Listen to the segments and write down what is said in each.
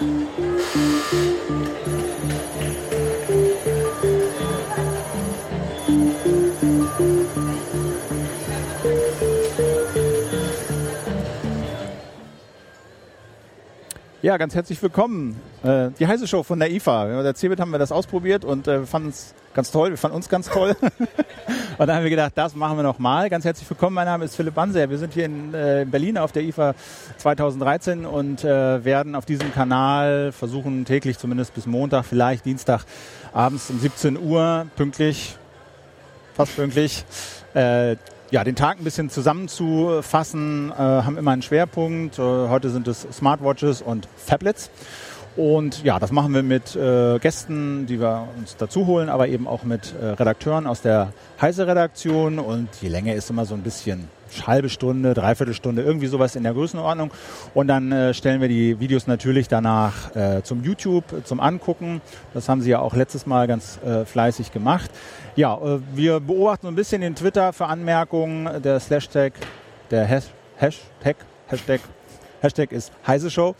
Thank you. Ja, ganz herzlich willkommen. Äh, die heiße Show von der IFA. Mit der CeBIT haben wir das ausprobiert und äh, fanden es ganz toll. Wir fanden uns ganz toll. und dann haben wir gedacht, das machen wir nochmal. Ganz herzlich willkommen. Mein Name ist Philipp Banser. Wir sind hier in äh, Berlin auf der IFA 2013 und äh, werden auf diesem Kanal versuchen, täglich zumindest bis Montag, vielleicht Dienstag abends um 17 Uhr pünktlich, fast pünktlich, äh, ja, den Tag ein bisschen zusammenzufassen, äh, haben immer einen Schwerpunkt. Äh, heute sind es Smartwatches und Tablets. Und ja, das machen wir mit äh, Gästen, die wir uns dazu holen, aber eben auch mit äh, Redakteuren aus der Heise-Redaktion. Und die Länge ist immer so ein bisschen halbe Stunde, dreiviertel Stunde, irgendwie sowas in der Größenordnung. Und dann äh, stellen wir die Videos natürlich danach äh, zum YouTube, zum Angucken. Das haben sie ja auch letztes Mal ganz äh, fleißig gemacht. Ja, äh, wir beobachten so ein bisschen den Twitter für Anmerkungen, der Slashtag, der Has Hashtag, Hashtag Hashtag ist Heise Show.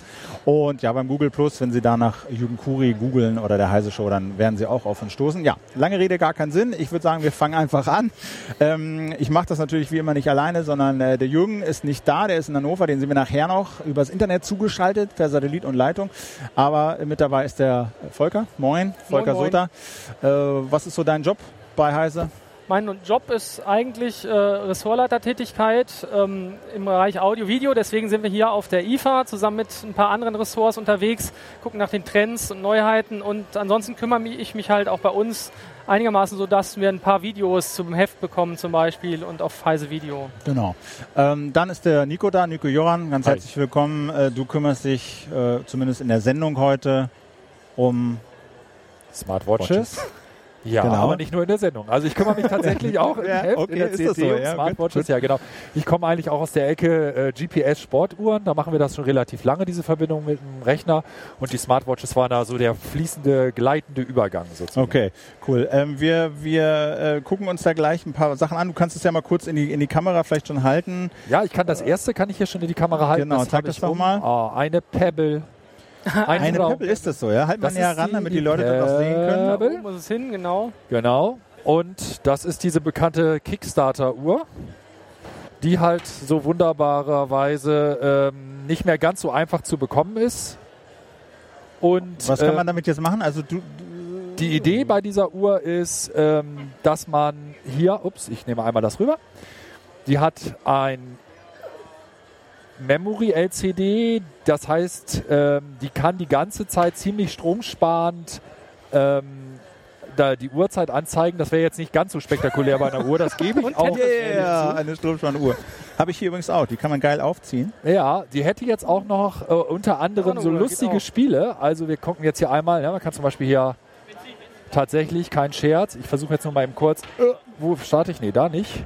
Und ja, beim Google Plus, wenn Sie da nach Jürgen Kuri googeln oder der Heise Show, dann werden Sie auch auf uns stoßen. Ja, lange Rede, gar keinen Sinn. Ich würde sagen, wir fangen einfach an. Ähm, ich mache das natürlich wie immer nicht alleine, sondern äh, der Jürgen ist nicht da, der ist in Hannover, den sehen wir nachher noch übers Internet zugeschaltet, per Satellit und Leitung. Aber mit dabei ist der Volker. Moin, Volker moin, moin. Sota. Äh, was ist so dein Job bei Heise? Mein Job ist eigentlich äh, Ressortleitertätigkeit ähm, im Bereich Audio-Video. Deswegen sind wir hier auf der IFA zusammen mit ein paar anderen Ressorts unterwegs, gucken nach den Trends und Neuheiten und ansonsten kümmere ich mich halt auch bei uns einigermaßen so, dass wir ein paar Videos zum Heft bekommen zum Beispiel und auf Heise Video. Genau. Ähm, dann ist der Nico da, Nico Joran, ganz Hi. herzlich willkommen. Äh, du kümmerst dich äh, zumindest in der Sendung heute um Smartwatches. Ja, genau. aber nicht nur in der Sendung. Also ich kümmere mich tatsächlich auch im ja, Heft, okay, in der CC so? ja, Smartwatches. Ja, genau. Ich komme eigentlich auch aus der Ecke äh, GPS-Sportuhren. Da machen wir das schon relativ lange, diese Verbindung mit dem Rechner. Und die Smartwatches waren da so der fließende, gleitende Übergang sozusagen. Okay, cool. Ähm, wir wir äh, gucken uns da gleich ein paar Sachen an. Du kannst es ja mal kurz in die, in die Kamera vielleicht schon halten. Ja, ich kann das erste, kann ich hier schon in die Kamera halten. Genau, das zeig das doch um. mal. Oh, eine Pebble eine, eine Pebble ist das so, ja? Halt mal näher ran, damit die Leute das auch sehen können. Da oben muss es hin, genau. Genau. Und das ist diese bekannte Kickstarter-Uhr, die halt so wunderbarerweise ähm, nicht mehr ganz so einfach zu bekommen ist. Und, Was kann man ähm, damit jetzt machen? Also du, die Idee bei dieser Uhr ist, ähm, dass man hier, ups, ich nehme einmal das rüber, die hat ein Memory LCD, das heißt, ähm, die kann die ganze Zeit ziemlich stromsparend ähm, da die Uhrzeit anzeigen. Das wäre jetzt nicht ganz so spektakulär bei einer Uhr, das gebe ich auch. Ja, eine stromsparende Uhr. Habe ich hier übrigens auch, die kann man geil aufziehen. Ja, die hätte jetzt auch noch äh, unter anderem so lustige Spiele. Also wir gucken jetzt hier einmal, ja, man kann zum Beispiel hier tatsächlich, kein Scherz, ich versuche jetzt nur mal eben kurz, äh, wo starte ich? Nee, da nicht.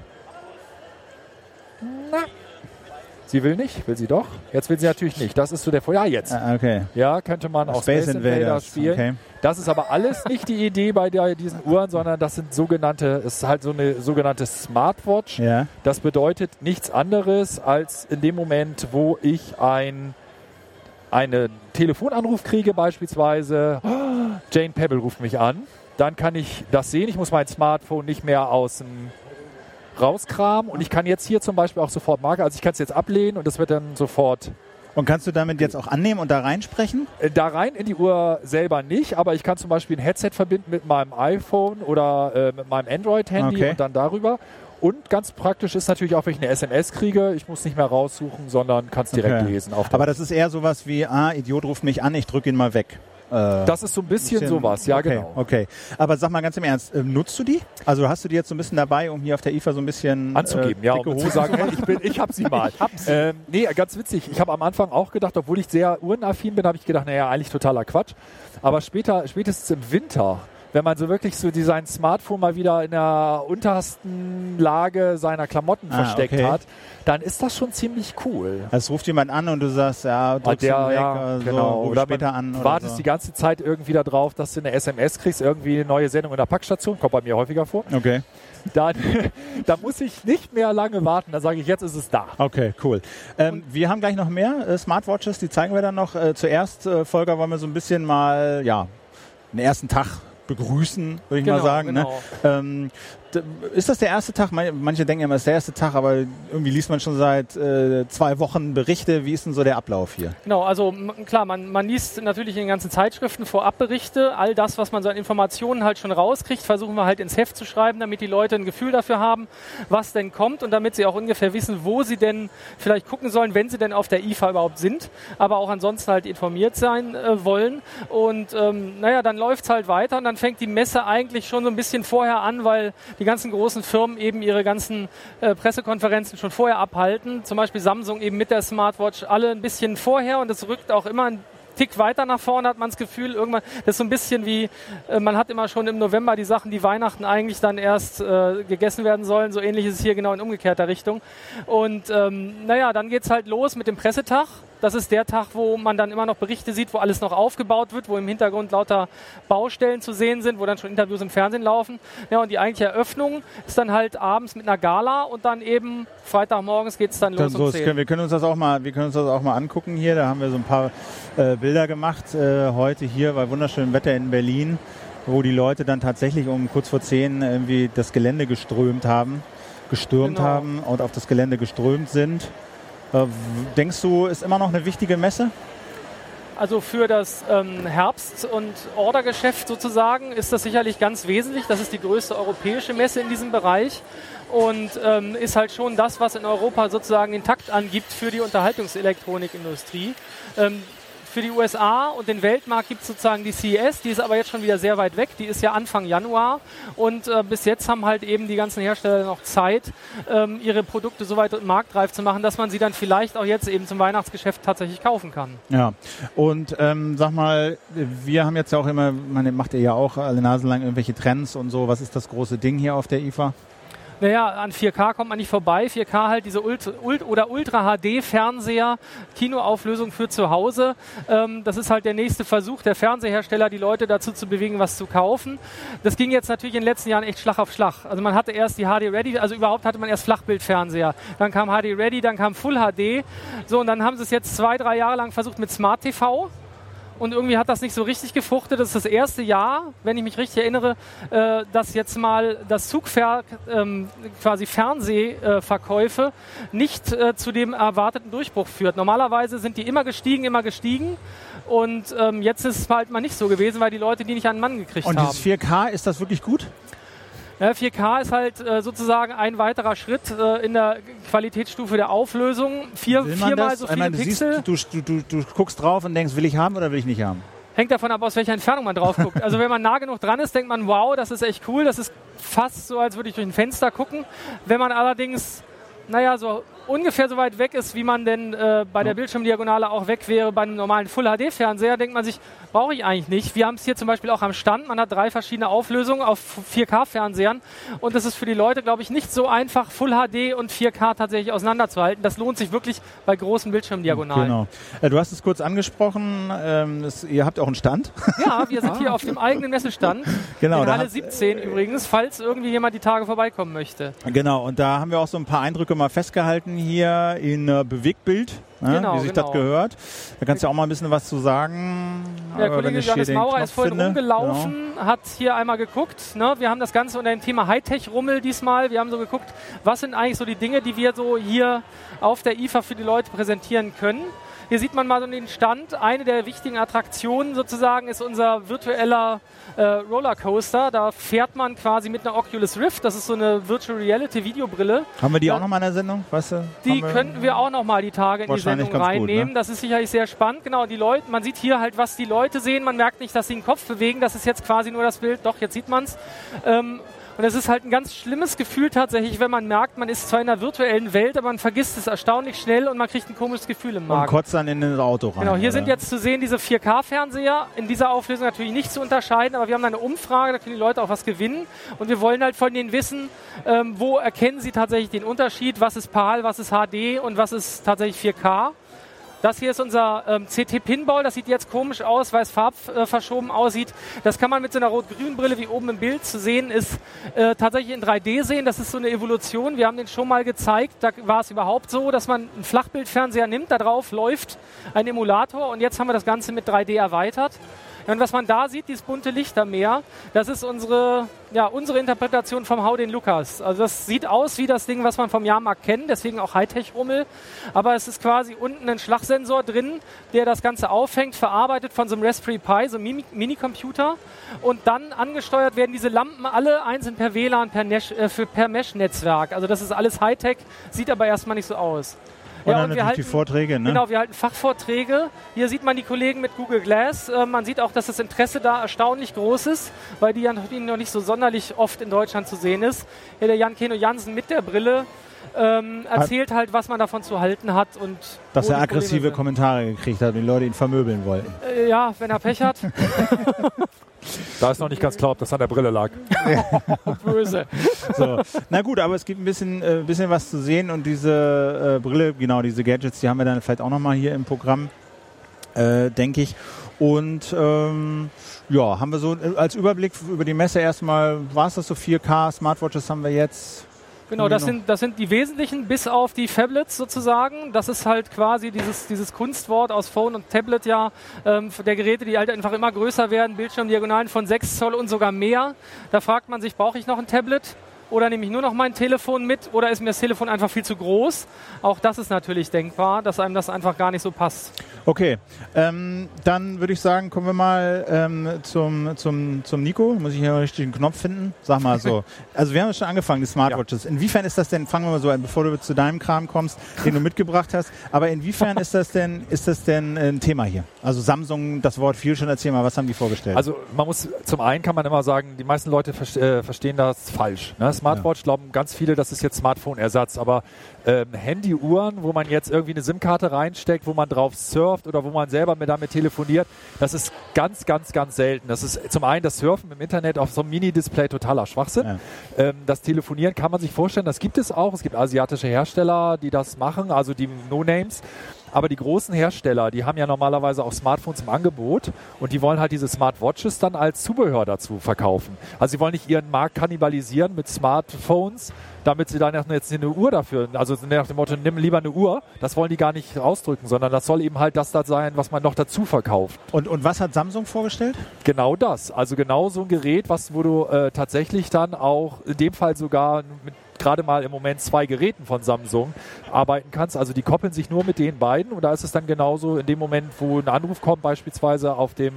Na, Sie will nicht, will sie doch. Jetzt will sie natürlich nicht. Das ist so der Vorjahr jetzt. Ah, okay. Ja, könnte man auch Space, Space Invaders, Invaders spielen. Okay. Das ist aber alles nicht die Idee bei der, diesen Uhren, sondern das sind sogenannte, es ist halt so eine sogenannte Smartwatch. Ja. Das bedeutet nichts anderes als in dem Moment, wo ich ein einen Telefonanruf kriege beispielsweise, Jane Pebble ruft mich an, dann kann ich das sehen. Ich muss mein Smartphone nicht mehr aus dem rauskramen und ich kann jetzt hier zum Beispiel auch sofort Marke, also ich kann es jetzt ablehnen und das wird dann sofort und kannst du damit jetzt auch annehmen und da reinsprechen? Äh, da rein in die Uhr selber nicht, aber ich kann zum Beispiel ein Headset verbinden mit meinem iPhone oder äh, mit meinem Android-Handy okay. und dann darüber. Und ganz praktisch ist natürlich auch, wenn ich eine SMS kriege, ich muss nicht mehr raussuchen, sondern kann es direkt okay. lesen. aber das ist eher sowas wie, ah, Idiot ruft mich an, ich drücke ihn mal weg. Äh, das ist so ein bisschen, bisschen sowas, ja okay, genau. Okay, aber sag mal ganz im Ernst, äh, nutzt du die? Also hast du die jetzt so ein bisschen dabei, um hier auf der IFA so ein bisschen anzugeben, äh, ja, um zu sagen, hey, ich bin, ich hab sie mal. ich hab sie. Ähm, nee, ganz witzig. Ich habe am Anfang auch gedacht, obwohl ich sehr uhrenaffin bin, habe ich gedacht, naja, eigentlich totaler Quatsch. Aber später, spätestens im Winter wenn man so wirklich so sein Smartphone mal wieder in der untersten Lage seiner Klamotten ah, versteckt okay. hat, dann ist das schon ziemlich cool. Es ruft jemand an und du sagst, ja, drückst der, weg, ja, so, genau. oder später an. Oder wartest so. die ganze Zeit irgendwie darauf, dass du eine SMS kriegst, irgendwie eine neue Sendung in der Packstation, kommt bei mir häufiger vor. Okay. Dann, da muss ich nicht mehr lange warten. Da sage ich, jetzt ist es da. Okay, cool. Ähm, wir haben gleich noch mehr äh, Smartwatches, die zeigen wir dann noch. Äh, zuerst, äh, Volker, wollen wir so ein bisschen mal, ja, den ersten Tag begrüßen, würde ich genau, mal sagen. Ne? Genau. Ne? Ähm, ist das der erste Tag? Manche denken immer, es ist der erste Tag, aber irgendwie liest man schon seit äh, zwei Wochen Berichte. Wie ist denn so der Ablauf hier? Genau, also klar, man, man liest natürlich in den ganzen Zeitschriften Vorabberichte. All das, was man so an Informationen halt schon rauskriegt, versuchen wir halt ins Heft zu schreiben, damit die Leute ein Gefühl dafür haben, was denn kommt und damit sie auch ungefähr wissen, wo sie denn vielleicht gucken sollen, wenn sie denn auf der IFA überhaupt sind, aber auch ansonsten halt informiert sein äh, wollen. Und ähm, naja, dann läuft es halt weiter und dann fängt die Messe eigentlich schon so ein bisschen vorher an, weil die die ganzen großen Firmen eben ihre ganzen äh, Pressekonferenzen schon vorher abhalten. Zum Beispiel Samsung eben mit der Smartwatch alle ein bisschen vorher und es rückt auch immer ein Tick weiter nach vorne hat man das Gefühl, irgendwann, das ist so ein bisschen wie, äh, man hat immer schon im November die Sachen, die Weihnachten eigentlich dann erst äh, gegessen werden sollen. So ähnlich ist es hier genau in umgekehrter Richtung. Und ähm, naja, dann geht es halt los mit dem Pressetag. Das ist der Tag, wo man dann immer noch Berichte sieht, wo alles noch aufgebaut wird, wo im Hintergrund lauter Baustellen zu sehen sind, wo dann schon Interviews im Fernsehen laufen. Ja, und die eigentliche Eröffnung ist dann halt abends mit einer Gala und dann eben Freitagmorgens geht es dann los. Dann um können, wir können uns das auch mal, wir können uns das auch mal angucken hier. Da haben wir so ein paar äh, Bilder gemacht äh, heute hier bei wunderschönem Wetter in Berlin, wo die Leute dann tatsächlich um kurz vor zehn irgendwie das Gelände geströmt haben, gestürmt genau. haben und auf das Gelände geströmt sind. Äh, denkst du, ist immer noch eine wichtige Messe? Also für das ähm, Herbst- und Ordergeschäft sozusagen ist das sicherlich ganz wesentlich. Das ist die größte europäische Messe in diesem Bereich und ähm, ist halt schon das, was in Europa sozusagen den Takt angibt für die Unterhaltungselektronikindustrie. Ähm, für die USA und den Weltmarkt gibt es sozusagen die CES, die ist aber jetzt schon wieder sehr weit weg. Die ist ja Anfang Januar und äh, bis jetzt haben halt eben die ganzen Hersteller noch Zeit, ähm, ihre Produkte so weit marktreif zu machen, dass man sie dann vielleicht auch jetzt eben zum Weihnachtsgeschäft tatsächlich kaufen kann. Ja, und ähm, sag mal, wir haben jetzt ja auch immer, man macht ihr ja auch alle Nase lang irgendwelche Trends und so. Was ist das große Ding hier auf der IFA? Naja, an 4K kommt man nicht vorbei. 4K halt diese Ultra, Ult oder Ultra HD Fernseher, Kinoauflösung für zu Hause. Ähm, das ist halt der nächste Versuch der Fernsehersteller, die Leute dazu zu bewegen, was zu kaufen. Das ging jetzt natürlich in den letzten Jahren echt Schlag auf Schlag. Also man hatte erst die HD Ready, also überhaupt hatte man erst Flachbildfernseher. Dann kam HD Ready, dann kam Full HD. So, und dann haben sie es jetzt zwei, drei Jahre lang versucht mit Smart TV und irgendwie hat das nicht so richtig gefruchtet. Das ist das erste Jahr, wenn ich mich richtig erinnere, äh, dass jetzt mal das Zugver ähm, quasi Fernsehverkäufe nicht äh, zu dem erwarteten Durchbruch führt. Normalerweise sind die immer gestiegen, immer gestiegen und ähm, jetzt ist es halt mal nicht so gewesen, weil die Leute die nicht an den Mann gekriegt und haben. Und dieses 4K, ist das wirklich gut? Ja, 4K ist halt äh, sozusagen ein weiterer Schritt äh, in der Qualitätsstufe der Auflösung. Vier, viermal so viele meine, Pixel. Siehst, du, du, du, guckst drauf und denkst, will ich haben oder will ich nicht haben? Hängt davon ab, aus welcher Entfernung man drauf guckt. Also wenn man nah genug dran ist, denkt man, wow, das ist echt cool. Das ist fast so, als würde ich durch ein Fenster gucken. Wenn man allerdings, naja, so ungefähr so weit weg ist, wie man denn äh, bei der Bildschirmdiagonale auch weg wäre bei einem normalen Full-HD-Fernseher, denkt man sich, brauche ich eigentlich nicht. Wir haben es hier zum Beispiel auch am Stand. Man hat drei verschiedene Auflösungen auf 4K-Fernsehern und es ist für die Leute, glaube ich, nicht so einfach, Full HD und 4K tatsächlich auseinanderzuhalten. Das lohnt sich wirklich bei großen Bildschirmdiagonalen. Genau. Äh, du hast es kurz angesprochen, ähm, es, ihr habt auch einen Stand. Ja, wir sind ah. hier auf dem eigenen Messestand. Genau, in Halle 17 übrigens, falls irgendwie jemand die Tage vorbeikommen möchte. Genau, und da haben wir auch so ein paar Eindrücke mal festgehalten hier in äh, Bewegtbild, ne, genau, wie sich genau. das gehört. Da kannst du auch mal ein bisschen was zu sagen. Der Kollege Johannes Maurer ist vorhin finde. rumgelaufen, genau. hat hier einmal geguckt. Ne? Wir haben das Ganze unter dem Thema Hightech-Rummel diesmal. Wir haben so geguckt, was sind eigentlich so die Dinge, die wir so hier auf der IFA für die Leute präsentieren können. Hier sieht man mal so den Stand. Eine der wichtigen Attraktionen sozusagen ist unser virtueller äh, Rollercoaster. Da fährt man quasi mit einer Oculus Rift. Das ist so eine Virtual Reality Videobrille. Haben wir die ja. auch nochmal in der Sendung? Weißt du, die wir könnten wir auch nochmal die Tage in die Sendung reinnehmen. Gut, ne? Das ist sicherlich sehr spannend. Genau, die Leute, man sieht hier halt, was die Leute sehen. Man merkt nicht, dass sie den Kopf bewegen. Das ist jetzt quasi nur das Bild. Doch, jetzt sieht man es. Ähm, Und es ist halt ein ganz schlimmes Gefühl tatsächlich, wenn man merkt, man ist zwar in einer virtuellen Welt, aber man vergisst es erstaunlich schnell und man kriegt ein komisches Gefühl im Magen. Und kotzt dann in das Auto rein. Genau, hier oder? sind jetzt zu sehen diese 4K-Fernseher. In dieser Auflösung natürlich nicht zu unterscheiden, aber wir haben eine Umfrage, da können die Leute auch was gewinnen. Und wir wollen halt von denen wissen, ähm, wo erkennen sie tatsächlich den Unterschied, was ist PAL, was ist HD und was ist tatsächlich 4K. Das hier ist unser ähm, CT-Pinball. Das sieht jetzt komisch aus, weil es farbverschoben äh, aussieht. Das kann man mit so einer rot-grünen Brille, wie oben im Bild zu sehen ist, äh, tatsächlich in 3D sehen. Das ist so eine Evolution. Wir haben den schon mal gezeigt. Da war es überhaupt so, dass man einen Flachbildfernseher nimmt, da drauf läuft ein Emulator und jetzt haben wir das Ganze mit 3D erweitert. Und was man da sieht, dieses bunte Lichtermeer, das ist unsere, ja, unsere Interpretation vom Hau den Lukas. Also das sieht aus wie das Ding, was man vom Jahrmarkt kennt, deswegen auch Hightech-Rummel. Aber es ist quasi unten ein Schlagsensor drin, der das Ganze auffängt, verarbeitet von so einem Raspberry Pi, so einem Minicomputer. Und dann angesteuert werden diese Lampen alle einzeln per WLAN, per, äh, per Mesh-Netzwerk. Also das ist alles Hightech, sieht aber erstmal nicht so aus. Und ja, dann und wir halten, die Vorträge, ne? Genau, wir halten Fachvorträge. Hier sieht man die Kollegen mit Google Glass. Äh, man sieht auch, dass das Interesse da erstaunlich groß ist, weil die ja noch nicht so sonderlich oft in Deutschland zu sehen ist. Hier der Jan Keno Jansen mit der Brille. Ähm, erzählt halt, was man davon zu halten hat und dass er aggressive Kommentare gekriegt hat und die Leute ihn vermöbeln wollten. Äh, ja, wenn er Pech hat. Da ist noch nicht ganz klar, ob das an der Brille lag. Böse. So. Na gut, aber es gibt ein bisschen, äh, bisschen was zu sehen und diese äh, Brille, genau, diese Gadgets, die haben wir dann vielleicht auch nochmal hier im Programm, äh, denke ich. Und ähm, ja, haben wir so äh, als Überblick über die Messe erstmal, war es das so 4K, Smartwatches haben wir jetzt, Genau, das sind, das sind die wesentlichen, bis auf die Phablets sozusagen. Das ist halt quasi dieses, dieses Kunstwort aus Phone und Tablet ja, ähm, der Geräte, die halt einfach immer größer werden, Bildschirmdiagonalen von 6 Zoll und sogar mehr. Da fragt man sich, brauche ich noch ein Tablet? Oder nehme ich nur noch mein Telefon mit oder ist mir das Telefon einfach viel zu groß? Auch das ist natürlich denkbar, dass einem das einfach gar nicht so passt. Okay, ähm, dann würde ich sagen, kommen wir mal ähm, zum, zum, zum Nico. Muss ich hier richtig einen Knopf finden? Sag mal so. also wir haben schon angefangen, die Smartwatches. Ja. Inwiefern ist das denn, fangen wir mal so an, bevor du zu deinem Kram kommst, den du mitgebracht hast, aber inwiefern ist das denn, ist das denn ein Thema hier? Also Samsung, das Wort viel schon, erzähl mal, was haben die vorgestellt? Also man muss, zum einen kann man immer sagen, die meisten Leute äh, verstehen das falsch. Ne? Smartwatch ja. glauben ganz viele, das ist jetzt Smartphone-Ersatz, aber ähm, Handyuhren, wo man jetzt irgendwie eine SIM-Karte reinsteckt, wo man drauf surft oder wo man selber mit damit telefoniert, das ist ganz, ganz, ganz selten. Das ist zum einen das Surfen im Internet auf so einem Mini-Display totaler Schwachsinn. Ja. Ähm, das Telefonieren kann man sich vorstellen, das gibt es auch. Es gibt asiatische Hersteller, die das machen, also die No-Names. Aber die großen Hersteller, die haben ja normalerweise auch Smartphones im Angebot und die wollen halt diese Smartwatches dann als Zubehör dazu verkaufen. Also sie wollen nicht ihren Markt kannibalisieren mit Smartphones, damit sie dann jetzt eine Uhr dafür, also nach dem Motto, nimm lieber eine Uhr, das wollen die gar nicht ausdrücken, sondern das soll eben halt das da sein, was man noch dazu verkauft. Und, und was hat Samsung vorgestellt? Genau das. Also genau so ein Gerät, was, wo du äh, tatsächlich dann auch in dem Fall sogar mit gerade mal im Moment zwei Geräten von Samsung arbeiten kannst. Also die koppeln sich nur mit den beiden und da ist es dann genauso in dem Moment, wo ein Anruf kommt, beispielsweise auf dem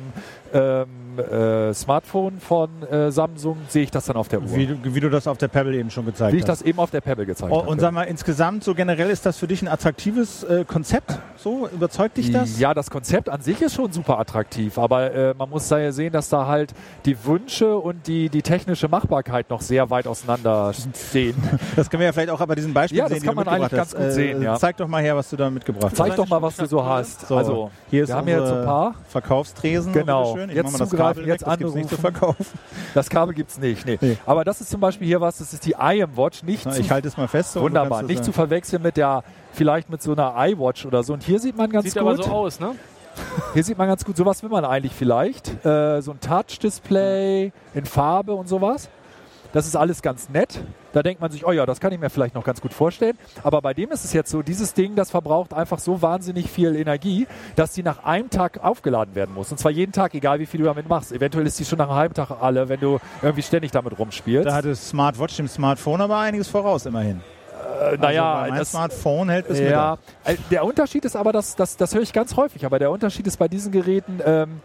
ähm, äh, Smartphone von äh, Samsung, sehe ich das dann auf der Uhr. Wie, wie, du das auf der Pebble eben schon gezeigt hast. Wie ich das eben auf der Pebble gezeigt oh, habe. Und sag mal, insgesamt, so generell ist das für dich ein attraktives äh, Konzept? So, überzeugt dich das? Ja, das Konzept an sich ist schon super attraktiv, aber äh, man muss da ja sehen, dass da halt die Wünsche und die, die technische Machbarkeit noch sehr weit auseinander stehen. Das können wir ja vielleicht auch bei diesem Beispiel ja, sehen, das kann man eigentlich ganz gut sehen. Ja. Zeig doch mal her, was du da mitgebracht Zeig hast. Zeig doch mal, was du so hast. So, also, hier ist wir haben jetzt ein paar Verkaufstresen. Genau. Jetzt zugreifen, jetzt das anrufen. Nicht zu verkaufen. Das Kabel gibt es nicht. Nee. nee. Aber das ist zum Beispiel hier was, das ist die IM Watch. Nicht Na, ich halte es mal fest. So wunderbar. Nicht zu verwechseln mit der, vielleicht mit so einer iWatch oder so. Und hier sieht man ganz sieht gut. Sieht aber so aus, ne? Hier sieht man ganz gut, sowas will man eigentlich vielleicht. Äh, so ein Touch-Display in Farbe und sowas. Das ist alles ganz nett. Da denkt man sich, oh ja, das kann ich mir vielleicht noch ganz gut vorstellen. Aber bei dem ist es jetzt so, dieses Ding, das verbraucht einfach so wahnsinnig viel Energie, dass die nach einem Tag aufgeladen werden muss. Und zwar jeden Tag, egal wie viel du damit machst. Eventuell ist die schon nach einem halben Tag alle, wenn du irgendwie ständig damit rumspielst. Da hat das Smartwatch dem Smartphone aber einiges voraus, immerhin. Äh, naja, also mein das Smartphone hält bis ja, Mittag. Äh, der Unterschied ist aber, das, das, das höre ich ganz häufig, aber der Unterschied ist bei diesen Geräten, ähm,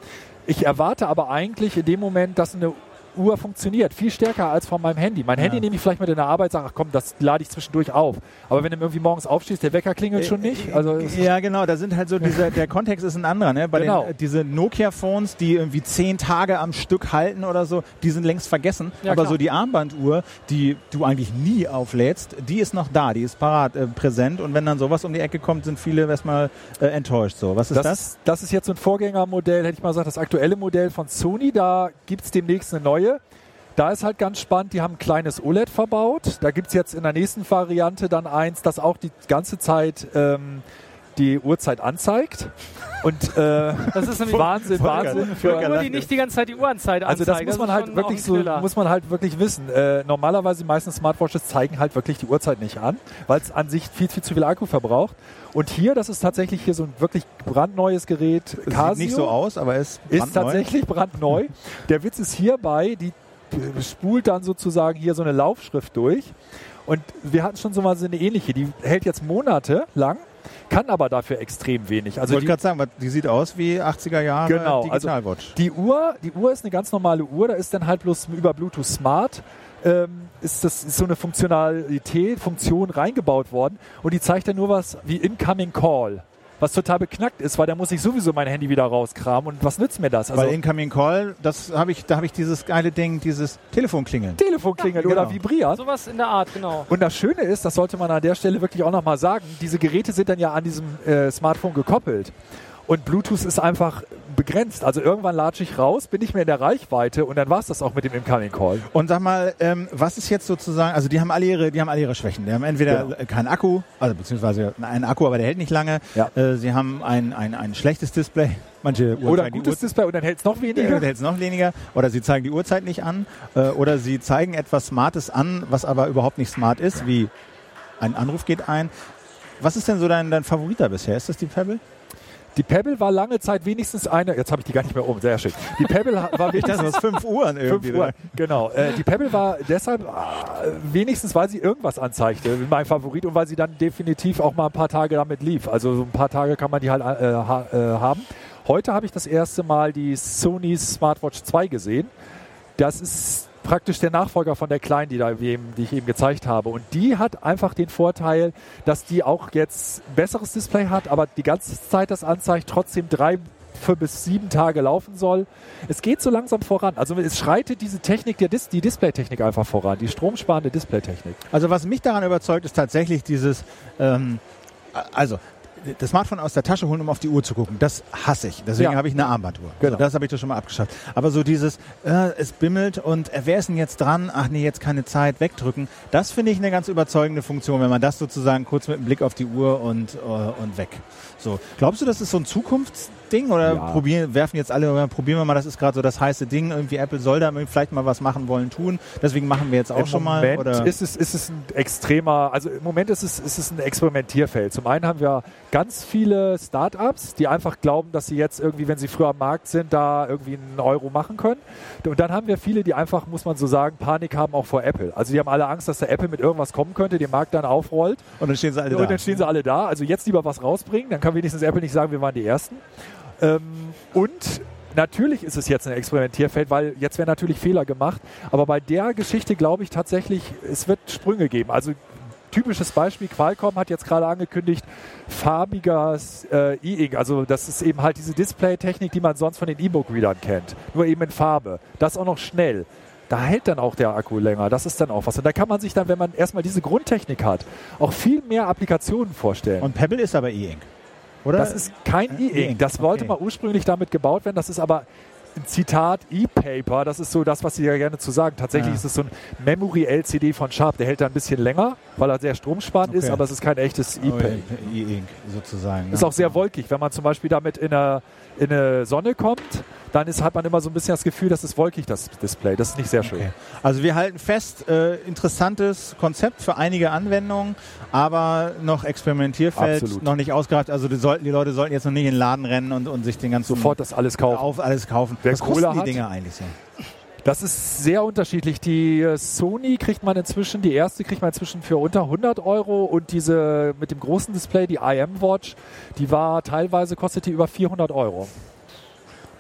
ich erwarte aber eigentlich in dem Moment, dass eine Uhr funktioniert, viel stärker als von meinem Handy. Mein ja. Handy nehme ich vielleicht mit in der Arbeit, sage, ach komm, das lade ich zwischendurch auf. Aber wenn du irgendwie morgens aufstehst, der Wecker klingelt äh, schon nicht. Also ja, genau, da sind halt so diese, der Kontext ist ein anderer. Ne? Bei genau. den, diese Nokia-Phones, die irgendwie zehn Tage am Stück halten oder so, die sind längst vergessen. Ja, Aber klar. so die Armbanduhr, die du eigentlich nie auflädst, die ist noch da, die ist parat, äh, präsent. Und wenn dann sowas um die Ecke kommt, sind viele erstmal äh, enttäuscht. So, was ist das? Das, das ist jetzt so ein Vorgängermodell, hätte ich mal gesagt, das aktuelle Modell von Sony. Da gibt es demnächst eine neue. Da ist halt ganz spannend, die haben ein kleines OLED verbaut. Da gibt es jetzt in der nächsten Variante dann eins, das auch die ganze Zeit ähm, die Uhrzeit anzeigt. Und äh, das ist nämlich Wahnsinn, Wahnsinn für Uhr, die nicht die ganze Zeit die Uhrzeit anzeigt. Also das muss man das halt wirklich so muss man halt wirklich wissen. Äh, normalerweise die meisten Smartwatches zeigen halt wirklich die Uhrzeit nicht an, weil es an sich viel viel zu viel Akku verbraucht. Und hier, das ist tatsächlich hier so ein wirklich brandneues Gerät. Casio. Sieht nicht so aus, aber es ist, ist tatsächlich brandneu. Der Witz ist hierbei, die spult dann sozusagen hier so eine Laufschrift durch. Und wir hatten schon so mal so eine ähnliche, die hält jetzt Monate lang kann aber dafür extrem wenig. Also ich wollte gerade sagen, die sieht aus wie 80er Jahre genau, Digitalwatch. Also die Uhr, die Uhr ist eine ganz normale Uhr, da ist dann halt bloß über Bluetooth Smart ähm, ist das ist so eine Funktionalität, Funktion reingebaut worden und die zeigt dann nur was wie Incoming Call was total beknackt ist, weil da muss ich sowieso mein Handy wieder rauskramen und was nützt mir das? Also weil Incoming Call, das habe ich, da habe ich dieses geile Ding, dieses Telefonklingeln. Telefonklingeln ja, oder genau. vibrieren. Sowas in der Art, genau. Und das Schöne ist, das sollte man an der Stelle wirklich auch nochmal sagen, diese Geräte sind dann ja an diesem äh, Smartphone gekoppelt. Und Bluetooth ist einfach begrenzt. Also irgendwann latsche ich raus, bin ich mehr in der Reichweite und dann war es das auch mit dem Incoming Call. Und sag mal, ähm, was ist jetzt sozusagen, also die haben alle ihre, die haben alle ihre Schwächen. Die haben entweder genau. keinen Akku, also beziehungsweise einen Akku, aber der hält nicht lange. Ja. Äh, sie haben ein, ein, ein schlechtes Display. Manche Uhr oder ein gutes Display und dann hält es noch weniger. Dann hält es noch weniger. Oder sie zeigen die Uhrzeit nicht an. Äh, oder sie zeigen etwas Smartes an, was aber überhaupt nicht smart ist, wie ein Anruf geht ein. Was ist denn so dein, dein Favorit da bisher? Ist das die Pebble? Die Pebble war lange Zeit wenigstens eine, jetzt habe ich die gar nicht mehr um, sehr schön. Die Pebble war wenigstens... fünf Uhren irgendwie. Fünf Uhren, genau. Äh, die Pebble war deshalb äh, wenigstens, weil sie irgendwas anzeigte, mein Favorit und weil sie dann definitiv auch mal ein paar Tage damit lief. Also so ein paar Tage kann man die halt äh, ha äh, haben. Heute habe ich das erste Mal die Sony Smartwatch 2 gesehen. Das ist praktisch der Nachfolger von der kleinen, die, da die ich eben gezeigt habe. Und die hat einfach den Vorteil, dass die auch jetzt ein besseres Display hat, aber die ganze Zeit das anzeigt, trotzdem drei für bis sieben Tage laufen soll. Es geht so langsam voran. Also es schreitet diese Technik, der Dis die Displaytechnik einfach voran, die stromsparende Displaytechnik. Also was mich daran überzeugt, ist tatsächlich dieses, ähm, also das Smartphone aus der Tasche holen, um auf die Uhr zu gucken, das hasse ich. Deswegen ja. habe ich eine Armbanduhr. Genau. Das habe ich doch schon mal abgeschafft. Aber so dieses, äh, es bimmelt und äh, wer ist denn jetzt dran? Ach nee, jetzt keine Zeit, wegdrücken. Das finde ich eine ganz überzeugende Funktion, wenn man das sozusagen kurz mit einem Blick auf die Uhr und, äh, und weg. So, glaubst du, das ist so ein Zukunftsding oder ja. probieren, werfen jetzt alle, probieren wir mal, das ist gerade so das heiße Ding, irgendwie Apple soll da vielleicht mal was machen wollen, tun, deswegen machen wir jetzt auch Im schon Moment mal. Oder? Ist es, ist es ein extremer, also im Moment ist es, ist es ein Experimentierfeld. Zum einen haben wir ganz viele Startups, die einfach glauben, dass sie jetzt irgendwie, wenn sie früher am Markt sind, da irgendwie einen Euro machen können. Und dann haben wir viele, die einfach, muss man so sagen, Panik haben auch vor Apple. Also die haben alle Angst, dass der Apple mit irgendwas kommen könnte, den Markt dann aufrollt. Und dann stehen sie alle und da. Und dann stehen sie alle da. Also jetzt lieber was rausbringen, dann kann wenigstens Apple nicht sagen, wir waren die Ersten. Ähm, und natürlich ist es jetzt ein Experimentierfeld, weil jetzt werden natürlich Fehler gemacht. Aber bei der Geschichte glaube ich tatsächlich, es wird Sprünge geben. Also typisches Beispiel, Qualcomm hat jetzt gerade angekündigt, farbiges äh, E-Ink. Also das ist eben halt diese Display-Technik, die man sonst von den E-Book-Readern kennt. Nur eben in Farbe. Das auch noch schnell. Da hält dann auch der Akku länger. Das ist dann auch was. Und da kann man sich dann, wenn man erstmal diese Grundtechnik hat, auch viel mehr Applikationen vorstellen. Und Pebble ist aber E-Ink. Oder? Das ist kein äh, E-Ink. Das wollte okay. mal ursprünglich damit gebaut werden. Das ist aber Zitat E-Paper, das ist so das, was Sie ja gerne zu sagen. Tatsächlich ja. ist es so ein Memory-LCD von Sharp, der hält da ein bisschen länger, weil er sehr stromsparend okay. ist, aber es ist kein echtes E-Paper. Oh, E-Ink sozusagen. Ne? Ist auch sehr wolkig, wenn man zum Beispiel damit in eine, in eine Sonne kommt dann ist, hat man immer so ein bisschen das Gefühl, dass es wolkig, das Display. Das ist nicht sehr schön. Okay. Also wir halten fest, äh, interessantes Konzept für einige Anwendungen, aber noch Experimentierfeld, Absolut. noch nicht ausgereift. Also die, sollten, die Leute sollten jetzt noch nicht in den Laden rennen und, und sich den ganzen... Sofort das alles kaufen. Auf alles kaufen. Wer Was Kohle kosten die Dinge eigentlich so? Das ist sehr unterschiedlich. Die äh, Sony kriegt man inzwischen, die erste kriegt man inzwischen für unter 100 Euro und diese mit dem großen Display, die IM Watch, die war teilweise, kostet die über 400 Euro.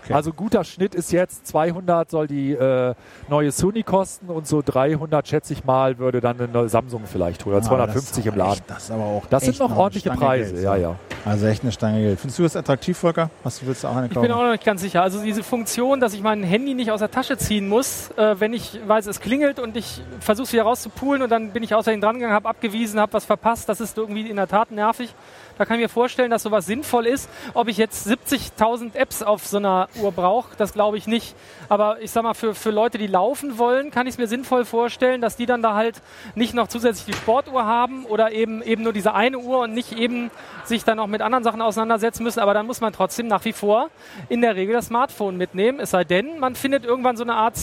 Okay. Also guter Schnitt ist jetzt 200 soll die äh, neue Sony kosten und so 300 schätze ich mal würde dann eine Samsung vielleicht holen. Oder ah, 250 im Laden. Echt, das ist aber auch Das sind noch ordentliche Preise, Geld, ja, ja. Also echt eine Stange Geld. Findest du das attraktiv, Volker? Was du willst du auch eine kaufen? Ich bin auch noch nicht ganz sicher. Also diese Funktion, dass ich mein Handy nicht aus der Tasche ziehen muss, äh, wenn ich weiß, es klingelt und ich versuche es wieder rauszupulen und dann bin ich außerdem dran gegangen, habe abgewiesen, habe was verpasst, das ist irgendwie in der Tat nervig. Da kann ich mir vorstellen, dass sowas sinnvoll ist. Ob ich jetzt 70.000 Apps auf so einer Uhr brauche, das glaube ich nicht. Aber ich sag mal, für, für Leute, die laufen wollen, kann ich es mir sinnvoll vorstellen, dass die dann da halt nicht noch zusätzlich die Sportuhr haben oder eben, eben nur diese eine Uhr und nicht eben sich dann auch mit anderen Sachen auseinandersetzen müssen. Aber dann muss man trotzdem nach wie vor in der Regel das Smartphone mitnehmen. Es sei denn, man findet irgendwann so eine Art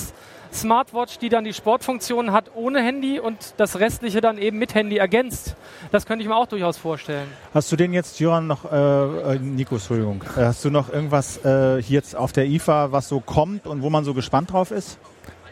Smartwatch, die dann die Sportfunktion hat ohne Handy und das restliche dann eben mit Handy ergänzt. Das könnte ich mir auch durchaus vorstellen. Hast du den jetzt, Jöran, noch, äh, äh Nico, Entschuldigung, äh, hast du noch irgendwas äh, jetzt auf der IFA, was so kommt und wo man so gespannt drauf ist?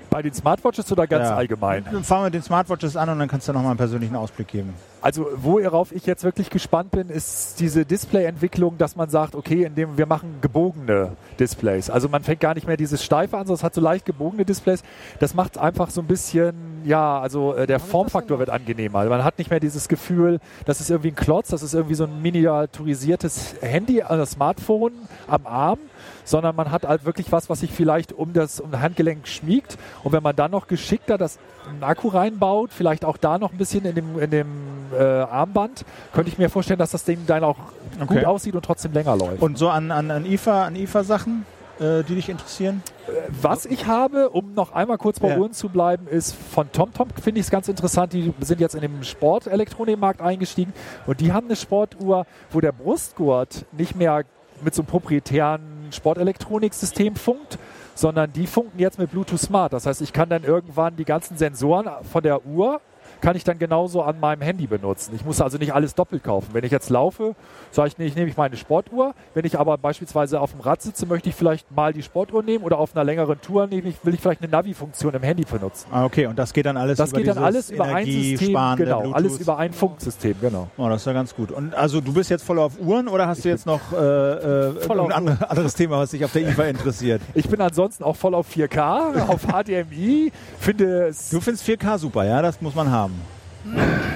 Bei den Smartwatches oder ganz ja. allgemein? Dann fangen wir den Smartwatches an und dann kannst du noch mal einen persönlichen Ausblick geben. Also worauf ich jetzt wirklich gespannt bin, ist diese Display-Entwicklung, dass man sagt, okay, indem wir machen gebogene Displays. Also man fängt gar nicht mehr dieses Steife an, sondern es hat so leicht gebogene Displays. Das macht einfach so ein bisschen, ja, also äh, der Formfaktor wird angenehmer. Man hat nicht mehr dieses Gefühl, das ist irgendwie ein Klotz, das ist irgendwie so ein miniaturisiertes Handy, also Smartphone am Arm sondern man hat halt wirklich was, was sich vielleicht um das um Handgelenk schmiegt. Und wenn man dann noch geschickter das Akku reinbaut, vielleicht auch da noch ein bisschen in dem, in dem äh, Armband, könnte ich mir vorstellen, dass das Ding dann auch okay. gut aussieht und trotzdem länger läuft. Und so an, an, an IFA, an IFA-Sachen? Äh, die dich interessieren? Äh, was ich habe, um noch einmal kurz bei ja. Uhren zu bleiben, ist von TomTom, finde ich es ganz interessant. Die sind jetzt in den Sportelektronikmarkt eingestiegen und die haben eine Sportuhr, wo der Brustgurt nicht mehr mit so einem proprietären Sportelektroniksystem funkt, sondern die funken jetzt mit Bluetooth Smart. Das heißt, ich kann dann irgendwann die ganzen Sensoren von der Uhr kann ich dann genauso an meinem Handy benutzen. Ich muss also nicht alles doppelt kaufen. Wenn ich jetzt laufe, sage ich, nee, ich nehme ich meine Sportuhr. Wenn ich aber beispielsweise auf dem Rad sitze, möchte ich vielleicht mal die Sportuhr nehmen oder auf einer längeren Tour nehme ich, will ich vielleicht eine Navi-Funktion im Handy benutzen. Ah, okay, und das geht dann alles das über geht dann alles über ein System, genau, Bluetooth. alles über ein Funksystem, genau. Oh, das ist ja ganz gut. Und also du bist jetzt voll auf Uhren oder hast du jetzt noch äh, äh, ein andere, anderes Thema, was dich auf der IFA interessiert? Ich bin ansonsten auch voll auf 4K, auf HDMI. Finde du findest 4K super, ja? Das muss man haben.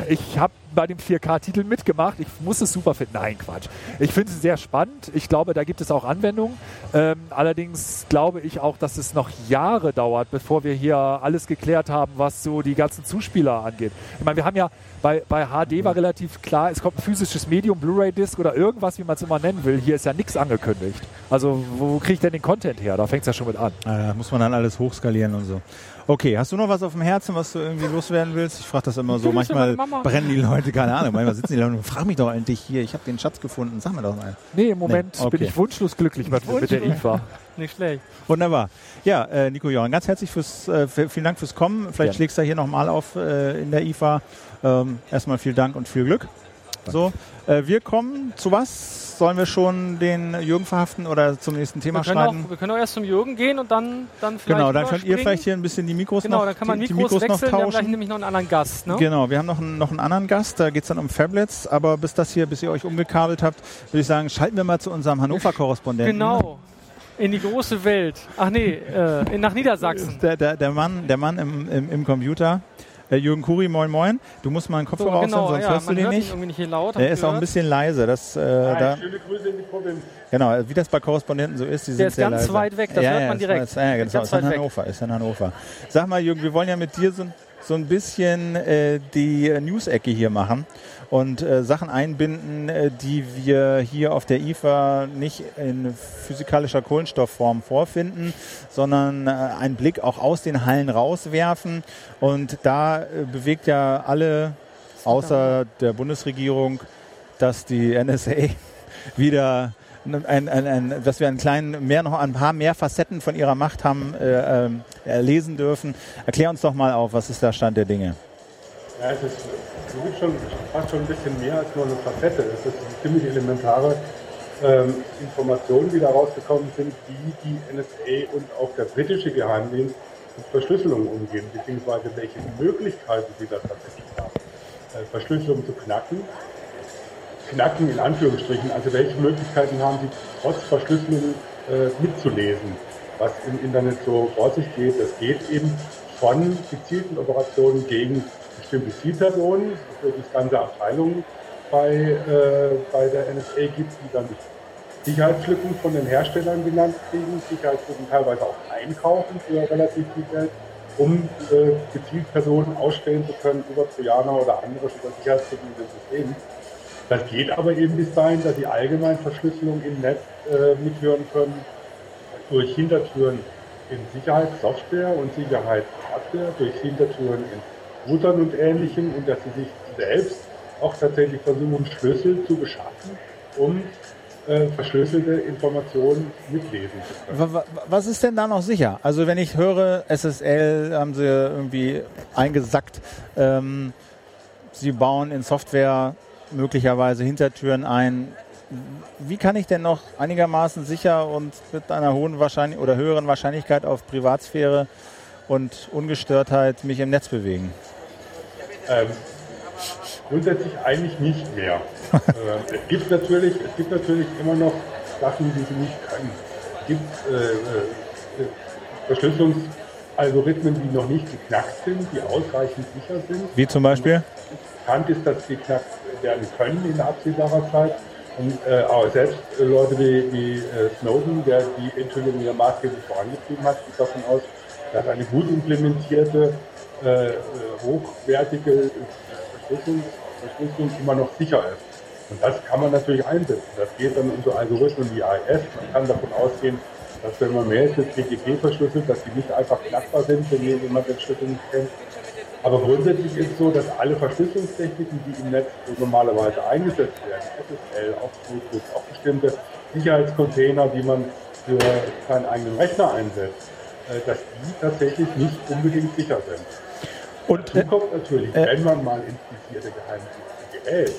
Ich habe bei dem 4K-Titel mitgemacht. Ich muss es super finden. Nein, Quatsch. Ich finde es sehr spannend. Ich glaube, da gibt es auch Anwendungen. Ähm, allerdings glaube ich auch, dass es noch Jahre dauert, bevor wir hier alles geklärt haben, was so die ganzen Zuspieler angeht. Ich meine, wir haben ja bei, bei HD war relativ klar, es kommt ein physisches Medium, Blu-ray-Disc oder irgendwas, wie man es immer nennen will. Hier ist ja nichts angekündigt. Also, wo kriege ich denn den Content her? Da fängt es ja schon mit an. Da muss man dann alles hochskalieren und so. Okay, hast du noch was auf dem Herzen, was du irgendwie loswerden willst? Ich frage das immer so. Manchmal brennen die Leute, keine Ahnung. Manchmal sitzen die Leute und fragen mich doch endlich hier. Ich habe den Schatz gefunden. Sag mir doch mal. Nee, im Moment nee. Okay. bin ich wunschlos glücklich mit, mit der IFA. Nicht schlecht. Wunderbar. Ja, äh, Nico Johann, ganz herzlich fürs, äh, vielen Dank fürs Kommen. Vielleicht ja. schlägst du hier nochmal auf äh, in der IFA. Ähm, erstmal vielen Dank und viel Glück. So, äh, wir kommen zu was? Sollen wir schon den Jürgen verhaften oder zum nächsten Thema wir schneiden? Auch, wir können auch erst zum Jürgen gehen und dann, dann vielleicht Genau, dann könnt ihr vielleicht hier ein bisschen die Mikros genau, noch dann kann man die, Mikros, die Mikros wechseln. noch tauschen. Wir haben nämlich noch einen anderen Gast. Ne? Genau, wir haben noch einen, noch einen anderen Gast. Da geht es dann um Fablets. Aber bis das hier, bis ihr euch umgekabelt habt, würde ich sagen, schalten wir mal zu unserem Hannover-Korrespondenten. Genau in die große Welt. Ach nee, äh, nach Niedersachsen. Der, der, der Mann, der Mann im, im, im Computer. Äh, Jürgen Kuri, moin moin. Du musst mal einen Kopfhörer so, genau, sonst ja, hörst du den nicht. Nicht laut, der ist gehört. auch ein bisschen leise. Das, äh, da, schöne Grüße in die Provinz. Genau, wie das bei Korrespondenten so ist. Die der ist ganz leise. weit weg, das ja, hört man direkt. Ist, ja, genau, ist in Hannover, ist in Hannover. Sag mal, Jürgen, wir wollen ja mit dir so, so ein bisschen äh, die News-Ecke hier machen und äh, Sachen einbinden, äh, die wir hier auf der IFA nicht in physikalischer Kohlenstoffform vorfinden, sondern äh, einen Blick auch aus den Hallen rauswerfen. Und da äh, bewegt ja alle außer der Bundesregierung, dass die NSA wieder ein, ein, ein, dass wir einen kleinen, mehr noch ein paar mehr Facetten von ihrer Macht haben äh, äh, lesen dürfen. Erklär uns doch mal auf, was ist der Stand der Dinge? Ja, es ist es gibt schon fast schon ein bisschen mehr als nur eine Facette. Es ist ziemlich elementare ähm, Informationen, die da rausgekommen sind, wie die NSA und auch der britische Geheimdienst mit Verschlüsselung umgehen, beziehungsweise welche Möglichkeiten sie da tatsächlich haben, äh, Verschlüsselung zu knacken. Knacken in Anführungsstrichen, also welche Möglichkeiten haben sie trotz Verschlüsselung äh, mitzulesen, was im Internet so vor sich geht. Das geht eben von gezielten Operationen gegen bestimmte Zielpersonen, für das ganze Abteilungen bei, äh, bei der NSA gibt, die dann Sicherheitslücken von den Herstellern genannt kriegen, Sicherheitslücken teilweise auch einkaufen für relativ viel Geld, um äh, gezielt Personen ausstellen zu können über Trojaner oder andere Sicherheitslücken in den Systemen. Das geht aber eben bis dahin, dass die Allgemeinverschlüsselung im Netz äh, mithören können durch Hintertüren in Sicherheitssoftware und Sicherheitshardware, durch Hintertüren in Routern und Ähnlichem und dass sie sich selbst auch tatsächlich versuchen, Schlüssel zu beschaffen, um äh, verschlüsselte Informationen mitlesen zu können. Was ist denn da noch sicher? Also wenn ich höre, SSL haben sie irgendwie eingesackt, ähm, sie bauen in Software möglicherweise Hintertüren ein. Wie kann ich denn noch einigermaßen sicher und mit einer hohen Wahrscheinlich oder höheren Wahrscheinlichkeit auf Privatsphäre und Ungestörtheit mich im Netz bewegen? Ähm, grundsätzlich eigentlich nicht mehr. äh, es, gibt natürlich, es gibt natürlich immer noch Sachen, die sie nicht können. Es gibt äh, äh, Verschlüsselungsalgorithmen, die noch nicht geknackt sind, die ausreichend sicher sind. Wie zum Beispiel? Bekannt ist, dass sie geknackt werden können in absehbarer Zeit. Und äh, auch selbst äh, Leute wie, wie äh, Snowden, der die Enthüllung ja maßgeblich vorangetrieben hat, geht davon aus, dass eine gut implementierte, äh, äh hochwertige Verschlüsselung, Verschlüsselung immer noch sicher ist. Und das kann man natürlich einsetzen. Das geht dann unter Algorithmen wie AES. Man kann davon ausgehen, dass wenn man mehr mit PGP verschlüsselt, dass die nicht einfach knackbar sind, wenn jemand den Schlüssel nicht kennt, aber grundsätzlich ist es so, dass alle Verschlüsselungstechniken, die im Netz normalerweise eingesetzt werden, SSL, auch Bluetooth, auch bestimmte Sicherheitscontainer, die man für seinen eigenen Rechner einsetzt, äh, dass die tatsächlich nicht unbedingt sicher sind. Und Dazu äh, kommt natürlich, äh, wenn man mal infizierte Geheimdienste gerät,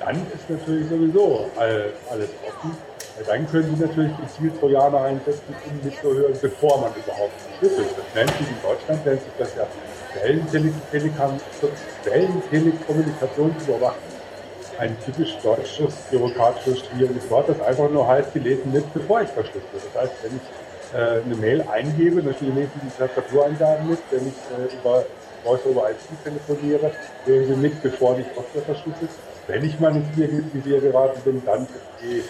dann ist natürlich sowieso alles offen. Dann können Sie natürlich gezielt Trojaner einsetzen, um mitzuhören, bevor man überhaupt verschlüsselt. Das nennt sich in Deutschland, nennt sich das ja Quellentelekommunikationsüberwachung. Ein typisch deutsches, bürokratisches, schwieriges Wort, das einfach nur heißt, die lesen mit, bevor ich verschlüssel. Das heißt, wenn ich äh, eine Mail eingebe, natürlich lesen die Tastatureingaben mit, wenn ich äh, über Voice over IP telefoniere, lesen sie mit, bevor die Software verschlüsselt. Wenn ich mal ins Visier geraten bin, dann die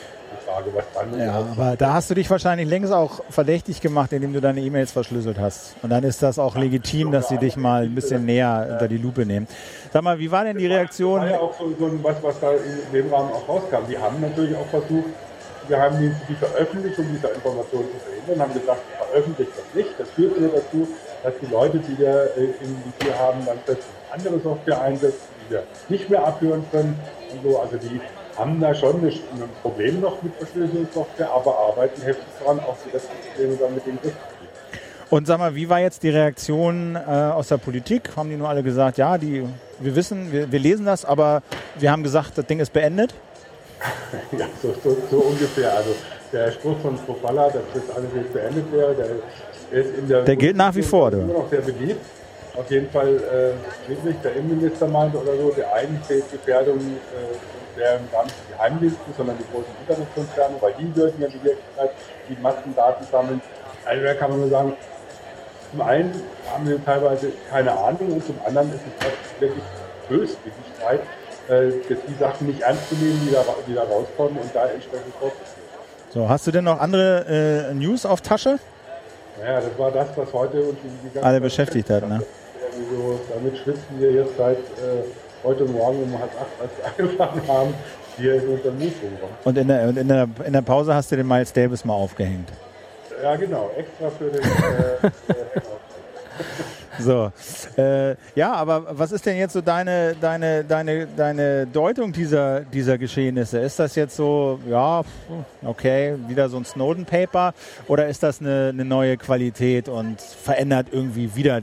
Frage, dann. Ja, aber da hast du dich wahrscheinlich längst auch verdächtig gemacht, indem du deine E-Mails verschlüsselt hast. Und dann ist das auch legitim, dass sie dich mal ein bisschen näher unter die Lupe nehmen. Sag mal, wie war denn die Reaktion? Das war ja auch so, so was, was da in dem Rahmen auch rauskam. Die haben natürlich auch versucht, wir haben die, die Veröffentlichung dieser Informationen zu verhindern, haben gesagt, veröffentlicht das nicht. Das führt nur dazu, dass die Leute, die wir äh, im Visier haben, dann plötzlich andere Software einsetzen, die wir nicht mehr abhören können und so. Also die haben da schon ein Problem noch mit Verschlüsselungssoftware, aber arbeiten heftig daran, auch die restlichen Probleme dann mit dem Griff und sag mal, wie war jetzt die Reaktion äh, aus der Politik? Haben die nur alle gesagt, ja, die, wir wissen, wir, wir lesen das, aber wir haben gesagt, das Ding ist beendet? ja, so, so, so, ungefähr. Also der Spruch von Profalla, dass das alles jetzt beendet wäre, der ist in der... Der gilt nach wie vor, oder? Immer noch sehr beliebt. Auf jeden Fall, äh, Friedrich, der Innenminister meinte oder so, der eigentlich Gefährdung äh, wären gar nicht die Geheimdienste, sondern die großen Internetkonzerne, weil die würden ja die Wirklichkeit die Massendaten sammeln. Also da kann man nur sagen, zum einen haben wir teilweise keine Ahnung und zum anderen ist es wirklich Böswilligkeit, äh, die Sachen nicht ernst zu nehmen, die da, die da rauskommen und da entsprechend vorzuführen. So, hast du denn noch andere äh, News auf Tasche? Ja, das war das, was heute uns die, die Alle beschäftigt hat, ne? So, damit schwitzen wir jetzt seit äh, heute Morgen um halb acht, als wir angefangen haben, hier in unserem Newsroom. Und in der, in, der, in der Pause hast du den Miles Davis mal aufgehängt. Ja, genau, extra für den äh, äh So, äh, ja, aber was ist denn jetzt so deine, deine, deine, deine Deutung dieser, dieser Geschehnisse? Ist das jetzt so, ja, okay, wieder so ein Snowden-Paper oder ist das eine, eine neue Qualität und verändert irgendwie wieder,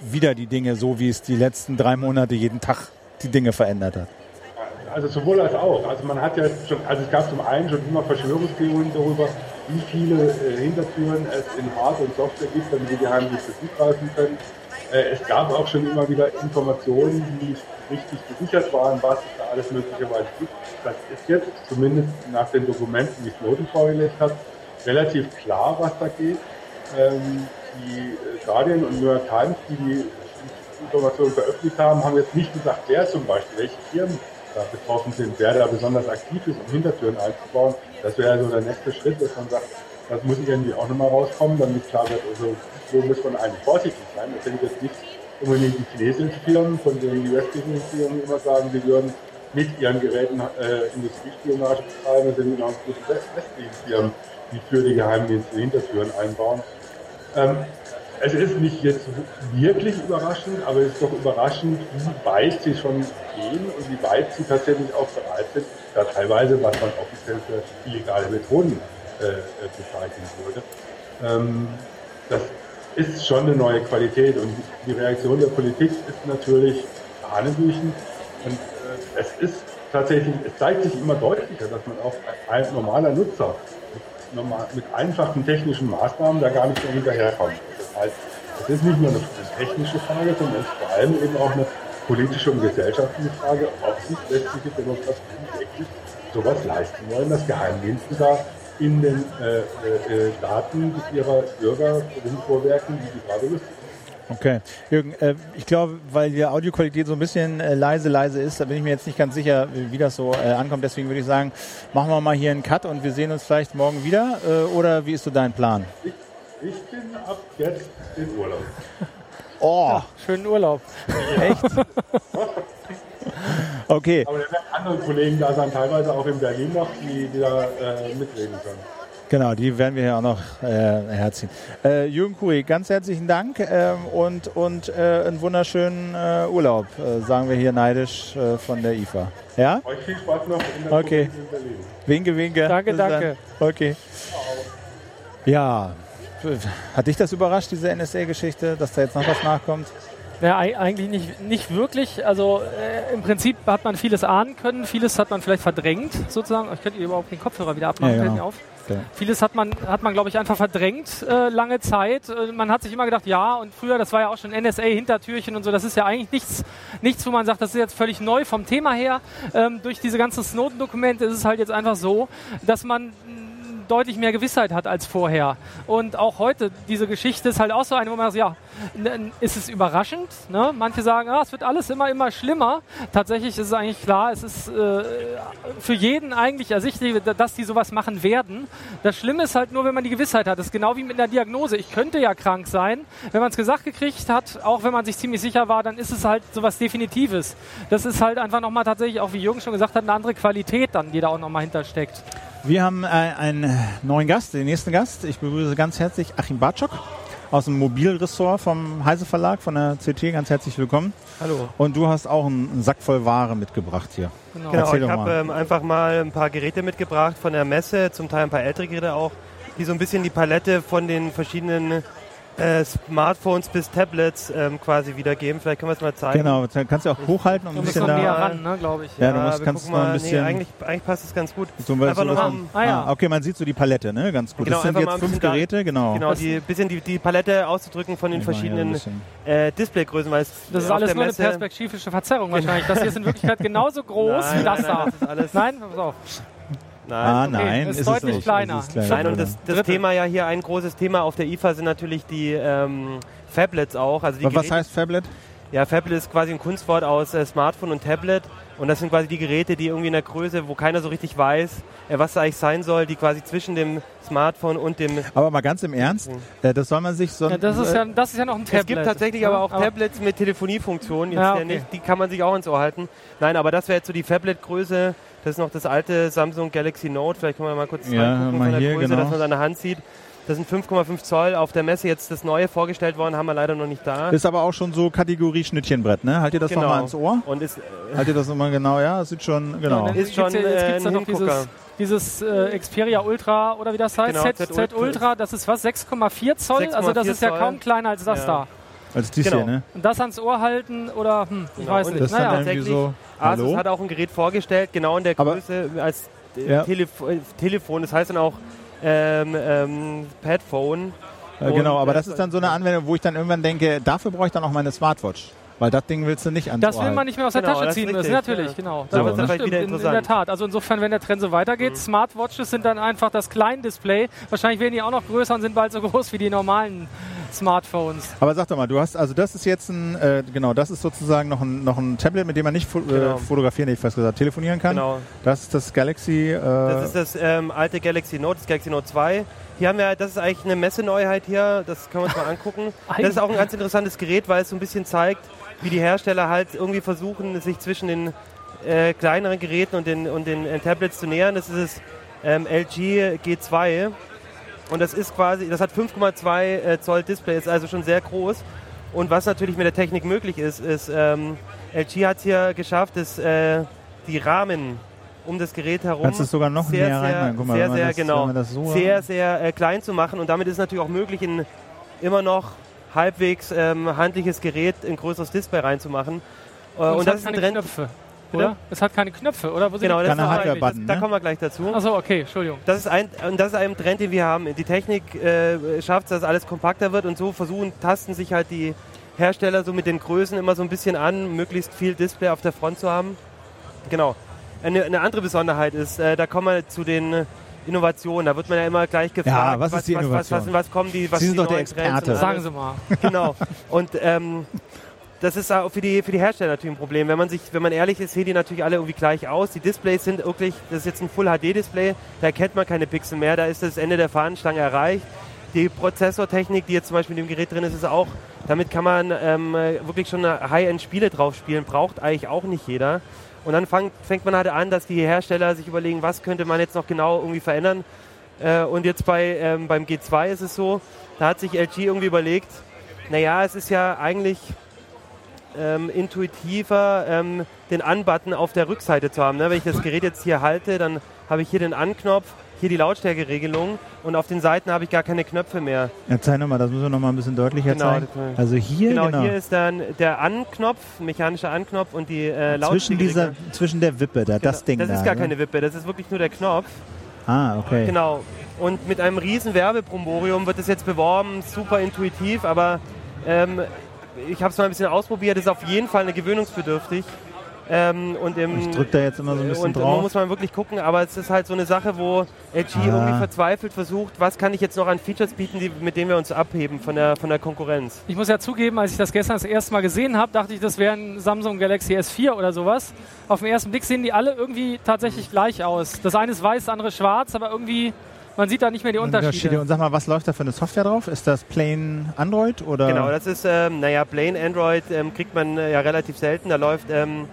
wieder die Dinge so, wie es die letzten drei Monate jeden Tag die Dinge verändert hat? Also sowohl als auch. Also man hat ja schon, also es gab zum einen schon immer Verschwörungstheorien darüber, wie viele äh, Hintertüren es in Hard- und Software gibt, damit die Geheimdienste zugreifen können. Äh, es gab auch schon immer wieder Informationen, die nicht richtig gesichert waren, was es da alles möglicherweise gibt. Das ist jetzt, zumindest nach den Dokumenten, die Snowden vorgelegt hat, relativ klar, was da geht. Ähm, die Guardian und New York Times, die die Informationen veröffentlicht haben, haben jetzt nicht gesagt, wer zum Beispiel, welche Firmen da betroffen sind, wer da besonders aktiv ist, um Hintertüren einzubauen. Das wäre so der nächste Schritt, dass man sagt, das muss irgendwie auch nochmal rauskommen, damit klar wird, also wo muss man eigentlich vorsichtig sein. Das sind jetzt nicht unbedingt die chinesischen Firmen, von denen die westlichen Firmen immer sagen, sie würden mit ihren Geräten äh, Industriespionage betreiben, das sind genau die westlichen Firmen, die für die Geheimdienste Hintertüren einbauen. Ähm, es ist nicht jetzt wirklich überraschend, aber es ist doch überraschend, wie weit sie schon gehen und wie weit sie tatsächlich auch bereit sind, da teilweise, was man offiziell für illegale Methoden äh, äh bezeichnen würde. Ähm, das ist schon eine neue Qualität und die Reaktion der Politik ist natürlich hanebüchen und äh, es ist tatsächlich, es zeigt sich immer deutlicher, dass man auch als normaler Nutzer normal, mit einfachen technischen Maßnahmen da gar nicht mehr hinterherkommt. Das heißt, es ist nicht nur eine technische Frage, sondern es ist vor allem eben auch eine politische und gesellschaftliche Frage, ob sich westliche Demokratien wirklich sowas leisten wollen, dass Geheimdienste da in den äh, äh, Daten ihrer Bürger rumvorwerken, wie sie gerade lustig Okay. Jürgen, äh, ich glaube, weil die Audioqualität so ein bisschen äh, leise, leise ist, da bin ich mir jetzt nicht ganz sicher, wie, wie das so äh, ankommt. Deswegen würde ich sagen, machen wir mal hier einen Cut und wir sehen uns vielleicht morgen wieder. Oder wie ist so dein Plan? Ich, ich bin ab jetzt in Urlaub. Oh, ja, schönen Urlaub. Echt? okay. Aber da werden andere Kollegen da sein, teilweise auch in Berlin noch, die, die da äh, mitreden können. Genau, die werden wir ja auch noch äh, herziehen. Äh, Jürgen Kui, ganz herzlichen Dank äh, und, und äh, einen wunderschönen äh, Urlaub, äh, sagen wir hier neidisch von der IFA. Ja? Euch viel Spaß noch in der okay. in Berlin. Winke, winke. Danke, Bis danke. Dann. Okay. Ja, hat dich das überrascht, diese NSA-Geschichte, dass da jetzt noch was nachkommt? Ja, eigentlich nicht, nicht wirklich. Also äh, im Prinzip hat man vieles ahnen können, vieles hat man vielleicht verdrängt, sozusagen. Ich könnte überhaupt den Kopfhörer wieder abmachen, ja, genau. auf. Okay. Vieles hat man, hat man glaube ich, einfach verdrängt äh, lange Zeit. Äh, man hat sich immer gedacht, ja, und früher, das war ja auch schon NSA-Hintertürchen und so, das ist ja eigentlich nichts, nichts, wo man sagt, das ist jetzt völlig neu vom Thema her. Ähm, durch diese ganzen Snowden-Dokumente ist es halt jetzt einfach so, dass man deutlich mehr Gewissheit hat als vorher. Und auch heute, diese Geschichte ist halt auch so eine, wo man sagt, ja, ist es überraschend. Ne? Manche sagen, ah, es wird alles immer, immer schlimmer. Tatsächlich ist es eigentlich klar, es ist äh, für jeden eigentlich ersichtlich, dass die sowas machen werden. Das Schlimme ist halt nur, wenn man die Gewissheit hat. Das ist genau wie mit einer Diagnose. Ich könnte ja krank sein. Wenn man es gesagt gekriegt hat, auch wenn man sich ziemlich sicher war, dann ist es halt sowas Definitives. Das ist halt einfach nochmal tatsächlich, auch wie Jürgen schon gesagt hat, eine andere Qualität dann, die da auch nochmal hintersteckt. Wir haben äh, einen neuen Gast, den nächsten Gast. Ich begrüße ganz herzlich Achim Bartschok aus dem Mobilressort vom Heise Verlag von der CT. Ganz herzlich willkommen. Hallo. Und du hast auch einen Sack voll Ware mitgebracht hier. Genau, genau ich habe ähm, einfach mal ein paar Geräte mitgebracht von der Messe, zum Teil ein paar ältere Geräte auch, die so ein bisschen die Palette von den verschiedenen äh, Smartphones bis Tablets ähm, quasi wiedergeben. Vielleicht können wir es mal zeigen. Genau, kannst du auch hochhalten und ein bisschen da näher ran, ne, glaube ich. Ja, ja, du musst, kannst mal ein bisschen. Nee, eigentlich, eigentlich passt es ganz gut. So, einfach so mal, ah, ja. Okay, man sieht so die Palette, ne, ganz gut. Genau, das sind jetzt fünf Geräte, genau. Genau, ein bisschen die, die Palette auszudrücken von den verschiedenen äh, Displaygrößen, weil es das ist alles nur eine perspektivische Verzerrung wahrscheinlich. Das hier ist in Wirklichkeit genauso groß nein, wie das nein, da. Nein, pass auf. Nein, ah, okay. nein, ist, ist deutlich es kleiner. Ist kleiner. Nein, und das, das Thema ja hier ein großes Thema auf der IFA sind natürlich die ähm, Phablets auch. Also was Geräte, heißt Phablet? Ja, Phablet ist quasi ein Kunstwort aus äh, Smartphone und Tablet. Und das sind quasi die Geräte, die irgendwie in der Größe, wo keiner so richtig weiß, äh, was da eigentlich sein soll, die quasi zwischen dem Smartphone und dem. Aber mal ganz im Ernst, mhm. äh, das soll man sich so. Ja, das, ist ja, das ist ja noch ein Tablet. Es gibt tatsächlich aber auch aber Tablets mit Telefoniefunktionen, ja, okay. nicht, die kann man sich auch ins Ohr halten. Nein, aber das wäre jetzt so die Phablet-Größe das ist noch das alte Samsung Galaxy Note. Vielleicht können wir mal kurz ja, reingucken von der hier, Größe, genau. dass man seine Hand sieht. Das sind 5,5 Zoll auf der Messe jetzt das neue vorgestellt worden, haben wir leider noch nicht da. Ist aber auch schon so Kategorie Schnittchenbrett, ne? Halt ihr das genau. nochmal ins Ohr? Und ist, äh halt ihr das nochmal genau, ja? Das sieht schon, genau. Ja, ist schon, jetzt gibt es äh, noch dieses, dieses äh, Xperia Ultra oder wie das heißt, genau, Z, Z, Z Ultra, das ist was, 6,4 Zoll? 6, also das ist ja kaum kleiner als das ja. da. Als dies genau. hier, ne? Und das ans Ohr halten oder, hm, ich genau. weiß nicht. Das naja. tatsächlich, so, Asus hat auch ein Gerät vorgestellt, genau in der Größe Aber, als ja. Telef äh, Telefon. Das heißt dann auch ähm, ähm, Padphone. Äh, genau, aber das ist dann so eine Anwendung, wo ich dann irgendwann denke, dafür brauche ich dann auch meine Smartwatch. Weil das Ding willst du nicht an. Das will man nicht mehr aus der genau, Tasche ziehen müssen, natürlich, ja. genau. So, das, das stimmt, in, in, der Tat. Also insofern, wenn der Trend so weitergeht, mhm. Smartwatches sind dann einfach das Kleindisplay. Wahrscheinlich werden die auch noch größer und sind bald so groß wie die normalen Smartphones. Aber sag doch mal, du hast, also das ist jetzt ein, äh, genau, das ist sozusagen noch ein, noch ein Tablet, mit dem man nicht fo genau. äh, fotografieren, ich fast gesagt, telefonieren kann. Genau. Das ist das Galaxy. Äh das ist das ähm, alte Galaxy Note, das Galaxy Note 2. Hier haben wir, das ist eigentlich eine Messeneuheit hier, das können wir uns mal angucken. Das ist auch ein ganz interessantes Gerät, weil es so ein bisschen zeigt, wie die Hersteller halt irgendwie versuchen, sich zwischen den äh, kleineren Geräten und den, und den äh, Tablets zu nähern. Das ist das ähm, LG G2 und das ist quasi, das hat 5,2 äh, Zoll Display, ist also schon sehr groß. Und was natürlich mit der Technik möglich ist, ist, ähm, LG hat es hier geschafft, dass äh, die Rahmen um das Gerät herum Kannst es sogar noch sehr, näher sehr, Guck mal, sehr, sehr, das, genau, so sehr, sehr äh, klein zu machen. Und damit ist es natürlich auch möglich, in immer noch halbwegs ähm, handliches Gerät ein größeres Display reinzumachen. Äh, und, und das ist ein Trend. Knöpfe. Oder? Es hat keine Knöpfe, oder? Wo genau, das ist Hardware-Button. Da ne? kommen wir gleich dazu. Achso, okay, Entschuldigung. Das ist ein, das ist ein Trend, den wir haben. Die Technik äh, schafft es, dass alles kompakter wird und so versuchen, tasten sich halt die Hersteller so mit den Größen immer so ein bisschen an, möglichst viel Display auf der Front zu haben. Genau. Eine, eine andere Besonderheit ist, äh, da kommen wir zu den Innovationen. Da wird man ja immer gleich gefragt, ja, was, was, ist die Innovation? Was, was, was, kommen die, was Sie sind die doch der Experte. Sagen Sie mal. Genau. Und ähm, das ist auch für die, für die Hersteller natürlich ein Problem. Wenn man sich, wenn man ehrlich ist, sehen die natürlich alle irgendwie gleich aus. Die Displays sind wirklich, das ist jetzt ein Full HD Display, da erkennt man keine Pixel mehr, da ist das Ende der Fahnenstange erreicht. Die Prozessortechnik, die jetzt zum Beispiel in dem Gerät drin ist, ist auch, damit kann man ähm, wirklich schon High-End-Spiele drauf spielen, braucht eigentlich auch nicht jeder. Und dann fang, fängt man halt an, dass die Hersteller sich überlegen, was könnte man jetzt noch genau irgendwie verändern. Äh, und jetzt bei, ähm, beim G2 ist es so, da hat sich LG irgendwie überlegt, naja, es ist ja eigentlich ähm, intuitiver, ähm, den An-Button auf der Rückseite zu haben. Ne? Wenn ich das Gerät jetzt hier halte, dann habe ich hier den An-Knopf, hier die Lautstärkeregelung und auf den Seiten habe ich gar keine Knöpfe mehr. Ja, zeig nochmal, das müssen wir nochmal ein bisschen deutlicher genau, zeigen. Also hier genau, genau, hier ist dann der An-Knopf, mechanischer An-Knopf und die äh, Lautstärke. Zwischen, dieser, zwischen der Wippe, da, genau, das Ding Das da, ist gar ne? keine Wippe, das ist wirklich nur der Knopf. Ah, okay. Genau. Und mit einem riesen Werbebromborium wird das jetzt beworben, super intuitiv, aber ähm, ich habe es mal ein bisschen ausprobiert, ist auf jeden Fall eine gewöhnungsbedürftig. Ähm, und im, ich drücke da jetzt immer so ein bisschen und drauf. Und muss man wirklich gucken, aber es ist halt so eine Sache, wo LG ah. irgendwie verzweifelt versucht, was kann ich jetzt noch an Features bieten, die, mit denen wir uns abheben von der, von der Konkurrenz. Ich muss ja zugeben, als ich das gestern das erste Mal gesehen habe, dachte ich, das wäre ein Samsung Galaxy S4 oder sowas. Auf den ersten Blick sehen die alle irgendwie tatsächlich gleich aus. Das eine ist weiß, das andere schwarz, aber irgendwie man sieht da nicht mehr die Unterschiede. Und sag mal, was läuft da für eine Software drauf? Ist das Plain Android oder? Genau, das ist, ähm, naja, Plain Android ähm, kriegt man äh, ja relativ selten. Da läuft ähm,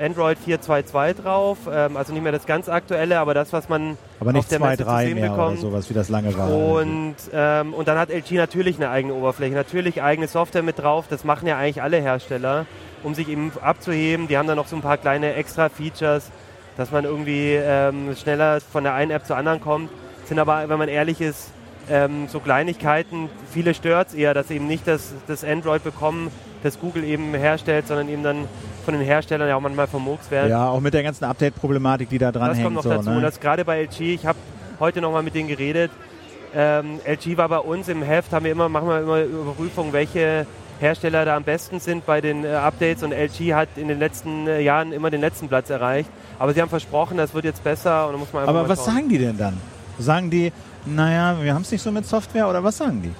Android 4.2.2 drauf, ähm, also nicht mehr das ganz aktuelle, aber das, was man aber nicht 2.3 mehr bekommt. oder sowas, wie das lange war. Und, ähm, und dann hat LG natürlich eine eigene Oberfläche, natürlich eigene Software mit drauf. Das machen ja eigentlich alle Hersteller, um sich eben abzuheben. Die haben dann noch so ein paar kleine extra Features, dass man irgendwie ähm, schneller von der einen App zur anderen kommt sind aber, wenn man ehrlich ist, ähm, so Kleinigkeiten. Viele stört es eher, dass eben nicht das, das Android bekommen, das Google eben herstellt, sondern eben dann von den Herstellern ja auch manchmal vermurks werden. Ja, auch mit der ganzen Update-Problematik, die da dran das hängt. Das kommt noch so, dazu. Ne? Und das gerade bei LG, ich habe heute nochmal mit denen geredet. Ähm, LG war bei uns im Heft, haben wir immer, machen wir immer Überprüfungen, welche Hersteller da am besten sind bei den äh, Updates und LG hat in den letzten äh, Jahren immer den letzten Platz erreicht. Aber sie haben versprochen, das wird jetzt besser und da muss man Aber was schauen. sagen die denn dann? Sagen die, naja, wir haben es nicht so mit Software oder was sagen die?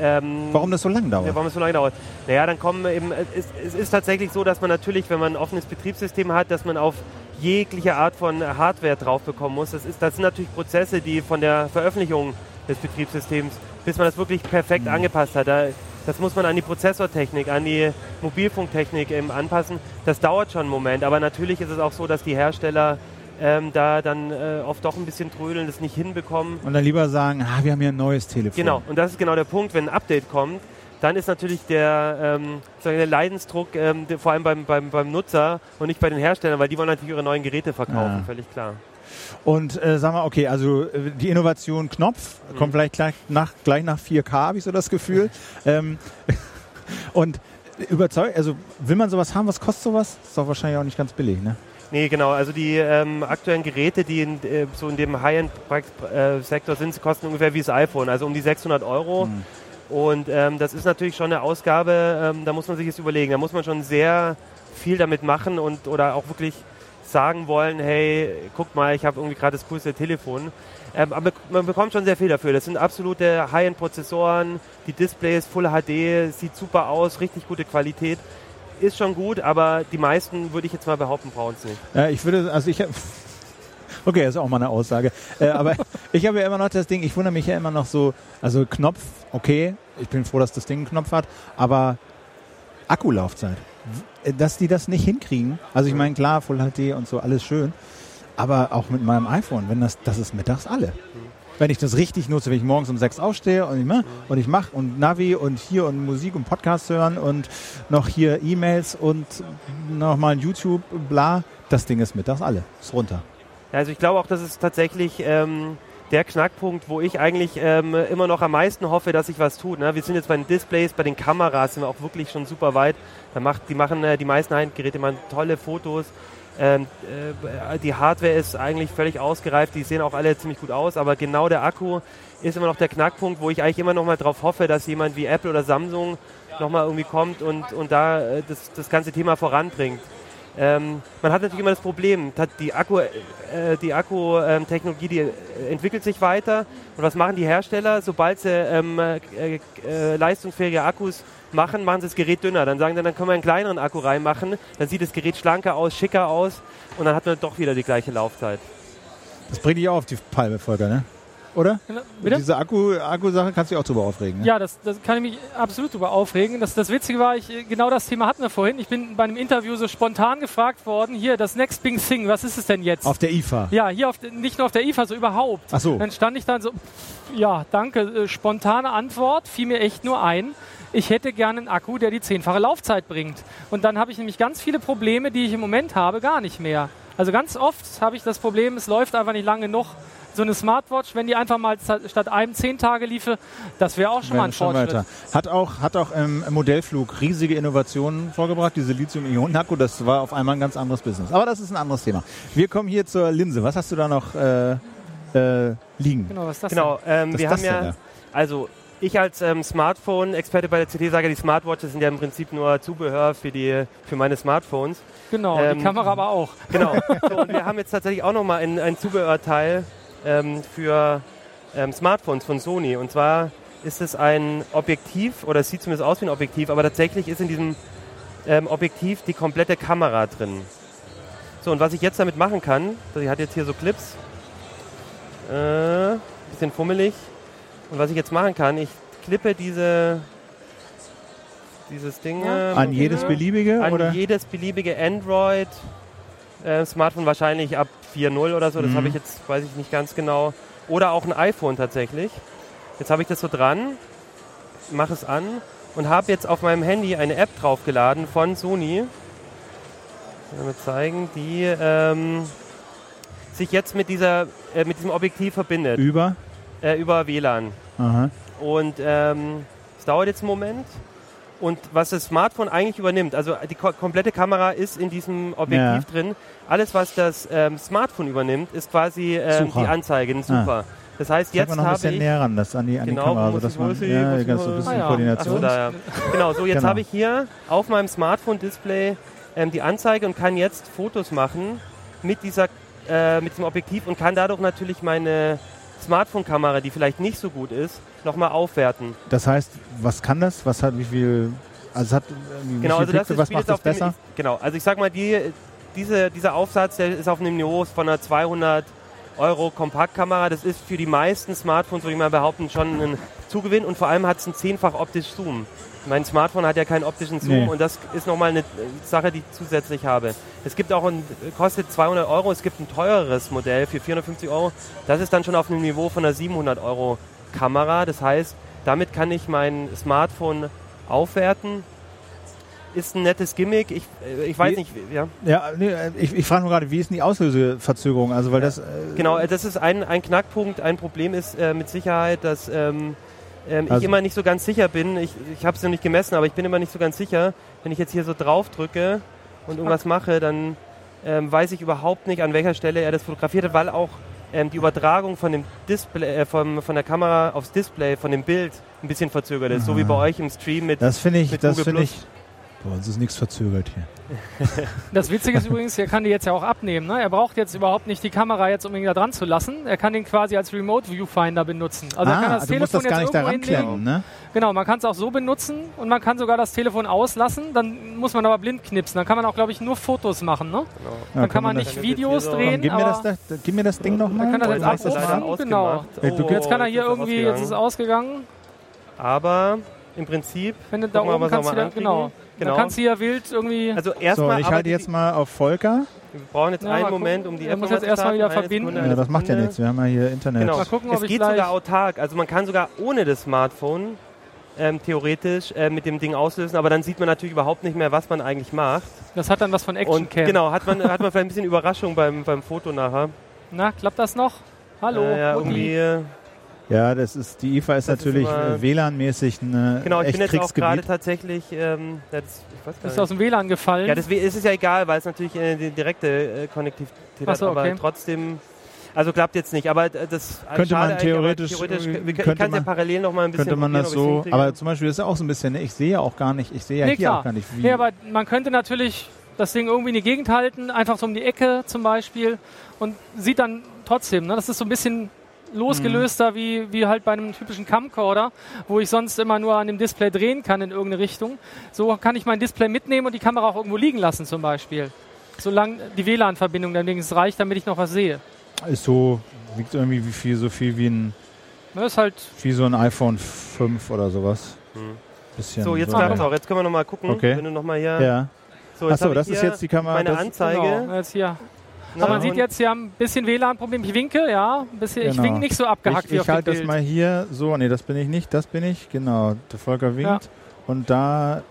Ähm, warum das so lange dauert? Ja, warum es so lange dauert. Naja, dann kommen eben, es, es, ist tatsächlich so, dass man natürlich, wenn man ein offenes Betriebssystem hat, dass man auf jegliche Art von Hardware drauf bekommen muss. Das, ist, das sind natürlich Prozesse, die von der Veröffentlichung des Betriebssystems, bis man das wirklich perfekt mhm. angepasst hat. Da, das muss man an die Prozessortechnik, an die Mobilfunktechnik eben anpassen. Das dauert schon einen Moment, aber natürlich ist es auch so, dass die Hersteller ähm, da dann äh, oft doch ein bisschen trödeln, das nicht hinbekommen. Und dann lieber sagen, ah, wir haben hier ein neues Telefon. Genau, und das ist genau der Punkt, wenn ein Update kommt, dann ist natürlich der, ähm, der Leidensdruck ähm, der, vor allem beim, beim, beim Nutzer und nicht bei den Herstellern, weil die wollen natürlich ihre neuen Geräte verkaufen, ja. völlig klar. Und äh, sagen wir, okay, also äh, die Innovation Knopf mhm. kommt vielleicht gleich nach, gleich nach 4K, habe ich so das Gefühl. ähm, und überzeugt, also will man sowas haben, was kostet sowas? Ist doch wahrscheinlich auch nicht ganz billig, ne? Nee, genau. Also die ähm, aktuellen Geräte, die in, äh, so in dem High-End-Sektor sind, kosten ungefähr wie das iPhone, also um die 600 Euro. Mhm. Und ähm, das ist natürlich schon eine Ausgabe, ähm, da muss man sich jetzt überlegen. Da muss man schon sehr viel damit machen und oder auch wirklich sagen wollen, hey, guck mal, ich habe irgendwie gerade das coolste Telefon. Ähm, aber man bekommt schon sehr viel dafür. Das sind absolute High-End-Prozessoren, die Displays Full HD, sieht super aus, richtig gute Qualität. Ist schon gut, aber die meisten, würde ich jetzt mal behaupten, brauchen es nicht. Ja, ich würde, also ich Okay, das ist auch mal eine Aussage. Äh, aber ich habe ja immer noch das Ding, ich wundere mich ja immer noch so, also Knopf, okay, ich bin froh, dass das Ding einen Knopf hat, aber Akkulaufzeit, dass die das nicht hinkriegen. Also ich meine, klar, Full HD und so, alles schön, aber auch mit meinem iPhone, wenn das, das ist mittags alle. Wenn ich das richtig nutze, wenn ich morgens um sechs aufstehe und ich, mach, und ich mache und Navi und hier und Musik und Podcast hören und noch hier E-Mails und nochmal YouTube, bla, das Ding ist mittags alle. Ist runter. Also ich glaube auch, das ist tatsächlich ähm, der Knackpunkt, wo ich eigentlich ähm, immer noch am meisten hoffe, dass sich was tut. Ne? Wir sind jetzt bei den Displays, bei den Kameras sind wir auch wirklich schon super weit. Da macht, die machen äh, die meisten Geräte machen tolle Fotos. Ähm, äh, die Hardware ist eigentlich völlig ausgereift, die sehen auch alle ziemlich gut aus, aber genau der Akku ist immer noch der Knackpunkt, wo ich eigentlich immer noch mal darauf hoffe, dass jemand wie Apple oder Samsung noch mal irgendwie kommt und, und da äh, das, das ganze Thema voranbringt. Ähm, man hat natürlich immer das Problem, die Akku-Technologie, äh, die, Akku, ähm, die äh, entwickelt sich weiter. Und was machen die Hersteller? Sobald sie ähm, äh, äh, leistungsfähige Akkus machen, machen sie das Gerät dünner. Dann sagen sie, dann können wir einen kleineren Akku reinmachen. Dann sieht das Gerät schlanker aus, schicker aus und dann hat man doch wieder die gleiche Laufzeit. Das bringt dich auch auf die Palme, Volker, ne? Oder? Bitte? Diese Akku-Sache Akku kannst du dich auch drüber aufregen. Ne? Ja, das, das kann ich mich absolut drüber aufregen. Das, das Witzige war, ich, genau das Thema hatten wir vorhin. Ich bin bei einem Interview so spontan gefragt worden, hier, das Next Big Thing, was ist es denn jetzt? Auf der IFA? Ja, hier auf, nicht nur auf der IFA, so überhaupt. Ach so. Dann stand ich dann so, ja, danke, äh, spontane Antwort, fiel mir echt nur ein. Ich hätte gerne einen Akku, der die zehnfache Laufzeit bringt. Und dann habe ich nämlich ganz viele Probleme, die ich im Moment habe, gar nicht mehr. Also ganz oft habe ich das Problem, es läuft einfach nicht lange genug so eine Smartwatch, wenn die einfach mal statt einem zehn Tage liefe, das wäre auch schon mal ein Fortschritt. Weiter. Hat auch, hat auch im Modellflug riesige Innovationen vorgebracht, diese Lithium-Ionen-Akku, das war auf einmal ein ganz anderes Business. Aber das ist ein anderes Thema. Wir kommen hier zur Linse. Was hast du da noch äh, äh, liegen? Genau, was ist das Genau, ähm, wir haben ja, also ich als ähm, Smartphone-Experte bei der CT sage, die Smartwatches sind ja im Prinzip nur Zubehör für, die, für meine Smartphones. Genau, ähm, die Kamera aber auch. Genau. So, und wir haben jetzt tatsächlich auch nochmal ein, ein Zubehörteil ähm, für ähm, Smartphones von Sony. Und zwar ist es ein Objektiv, oder es sieht zumindest aus wie ein Objektiv, aber tatsächlich ist in diesem ähm, Objektiv die komplette Kamera drin. So, und was ich jetzt damit machen kann, sie hat jetzt hier so Clips, äh, bisschen fummelig. Und was ich jetzt machen kann, ich klippe diese dieses Ding ja, an jedes beliebige an oder? jedes beliebige Android äh, Smartphone wahrscheinlich ab 4.0 oder so, das mhm. habe ich jetzt, weiß ich nicht ganz genau. Oder auch ein iPhone tatsächlich. Jetzt habe ich das so dran, mache es an und habe jetzt auf meinem Handy eine App draufgeladen von Sony. Mal zeigen, die ähm, sich jetzt mit, dieser, äh, mit diesem Objektiv verbindet. Über? Äh, über WLAN. Aha. Und ähm, es dauert jetzt einen Moment. Und was das Smartphone eigentlich übernimmt, also die ko komplette Kamera ist in diesem Objektiv ja. drin. Alles, was das ähm, Smartphone übernimmt, ist quasi ähm, die Anzeige, ein Super. Ah. Das heißt, jetzt habe ich... ein bisschen näher ran, das an die, an genau, die Kamera, also dass man, ja, ganz so ein bisschen ah, ja. Koordination. So, da, ja. Genau, so jetzt genau. habe ich hier auf meinem Smartphone-Display ähm, die Anzeige und kann jetzt Fotos machen mit dieser äh, mit dem Objektiv und kann dadurch natürlich meine Smartphone-Kamera, die vielleicht nicht so gut ist, nochmal aufwerten. Das heißt, was kann das? Was hat, wie viel, also hat, wie genau, also Pixel, das was macht das besser? Dem, ich, genau, also ich sag mal, die, diese, dieser Aufsatz, der ist auf einem Niveau von einer 200 Euro Kompaktkamera. Das ist für die meisten Smartphones, würde ich mal behaupten, schon ein Zugewinn und vor allem hat es einen zehnfach optisch Zoom. Mein Smartphone hat ja keinen optischen Zoom nee. und das ist nochmal eine Sache, die ich zusätzlich habe. Es gibt auch ein, kostet 200 Euro, es gibt ein teureres Modell für 450 Euro. Das ist dann schon auf einem Niveau von einer 700 Euro Kamera. Das heißt, damit kann ich mein Smartphone aufwerten. Ist ein nettes Gimmick. Ich, äh, ich weiß wie, nicht, ja. Ja, nee, ich, ich frage nur gerade, wie ist denn die Auslöseverzögerung? Also, weil das. Äh genau, äh, das ist ein, ein Knackpunkt. Ein Problem ist äh, mit Sicherheit, dass ähm, ähm, also ich immer nicht so ganz sicher bin. Ich, ich habe es noch nicht gemessen, aber ich bin immer nicht so ganz sicher. Wenn ich jetzt hier so drauf drücke und irgendwas mache, dann ähm, weiß ich überhaupt nicht, an welcher Stelle er das fotografiert hat, weil auch ähm, die Übertragung von dem Display, äh, vom, von der Kamera aufs Display, von dem Bild ein bisschen verzögert ist, Aha. so wie bei euch im Stream mit Das finde ich, das finde ich, bei uns ist nichts verzögert hier. Das Witzige ist übrigens, er kann die jetzt ja auch abnehmen. Ne? Er braucht jetzt überhaupt nicht die Kamera jetzt, um ihn da dran zu lassen. Er kann den quasi als Remote Viewfinder benutzen. Also ah, er kann das Telefon das gar jetzt nicht daran klemmen, ne? Genau, man kann es auch so benutzen und man kann sogar das Telefon auslassen. Dann muss man aber blind knipsen. Dann kann man auch, glaube ich, nur Fotos machen. Ne? Genau. Dann ja, kann, man, man nicht Videos drehen. Gib mir, das, gib mir das Ding nochmal. Dann kann das jetzt abrufen. Genau. Oh, jetzt kann er hier irgendwie, jetzt ist es ausgegangen. Aber im Prinzip. Wenn du da oben kannst du da, genau. Genau. Dann kannst du ja wild irgendwie. Also erstmal. So, ich halte jetzt mal auf Volker. Wir brauchen jetzt ja, einen Moment, um die App zu jetzt erstmal wieder verbinden. Ja, das macht ja nichts. Wir haben ja hier Internet. Genau. Mal gucken, es geht sogar autark. Also man kann sogar ohne das Smartphone ähm, theoretisch äh, mit dem Ding auslösen, aber dann sieht man natürlich überhaupt nicht mehr, was man eigentlich macht. Das hat dann was von Action Cam. Genau, hat man, hat man vielleicht ein bisschen Überraschung beim, beim Foto nachher. Na, klappt das noch? Hallo. Äh, ja, irgendwie. Äh, ja, das ist, die IFA ist das natürlich WLAN-mäßig ein Genau, ich bin jetzt auch gerade tatsächlich, ähm, das, ist aus dem WLAN gefallen. Ja, das ist es ja egal, weil es natürlich äh, die direkte äh, Konnektivität so, hat, aber okay. trotzdem, also klappt jetzt nicht, aber das könnte man theoretisch, theoretisch wir, könnte man, ja parallel noch mal ein bisschen könnte man das so, aber zum Beispiel ist ja auch so ein bisschen, ne, ich sehe ja auch gar nicht, ich sehe ja nee, hier klar. auch gar nicht wie. Nee, aber man könnte natürlich das Ding irgendwie in die Gegend halten, einfach so um die Ecke zum Beispiel und sieht dann trotzdem, ne, das ist so ein bisschen losgelöster mhm. wie, wie halt bei einem typischen Camcorder, wo ich sonst immer nur an dem Display drehen kann in irgendeine Richtung. So kann ich mein Display mitnehmen und die Kamera auch irgendwo liegen lassen zum Beispiel. Solange die WLAN-Verbindung dann wenigstens reicht, damit ich noch was sehe. Ist so, wiegt irgendwie wie viel, so viel wie ein, das ist halt wie so ein iPhone 5 oder sowas. Mhm. Bisschen so, jetzt so auch. Jetzt können wir noch mal gucken, okay. wenn du noch mal hier. Ja. So, Achso, das ist jetzt die Kamera. Meine Anzeige. Genau, jetzt hier. Aber man sieht jetzt, Sie haben ein bisschen WLAN-Problem. Ich winke, ja. Ein bisschen, genau. Ich winke nicht so abgehackt ich, wie ich auf Ich halte das mal hier so. Nee, das bin ich nicht. Das bin ich. Genau. Der Volker winkt. Ja. Und da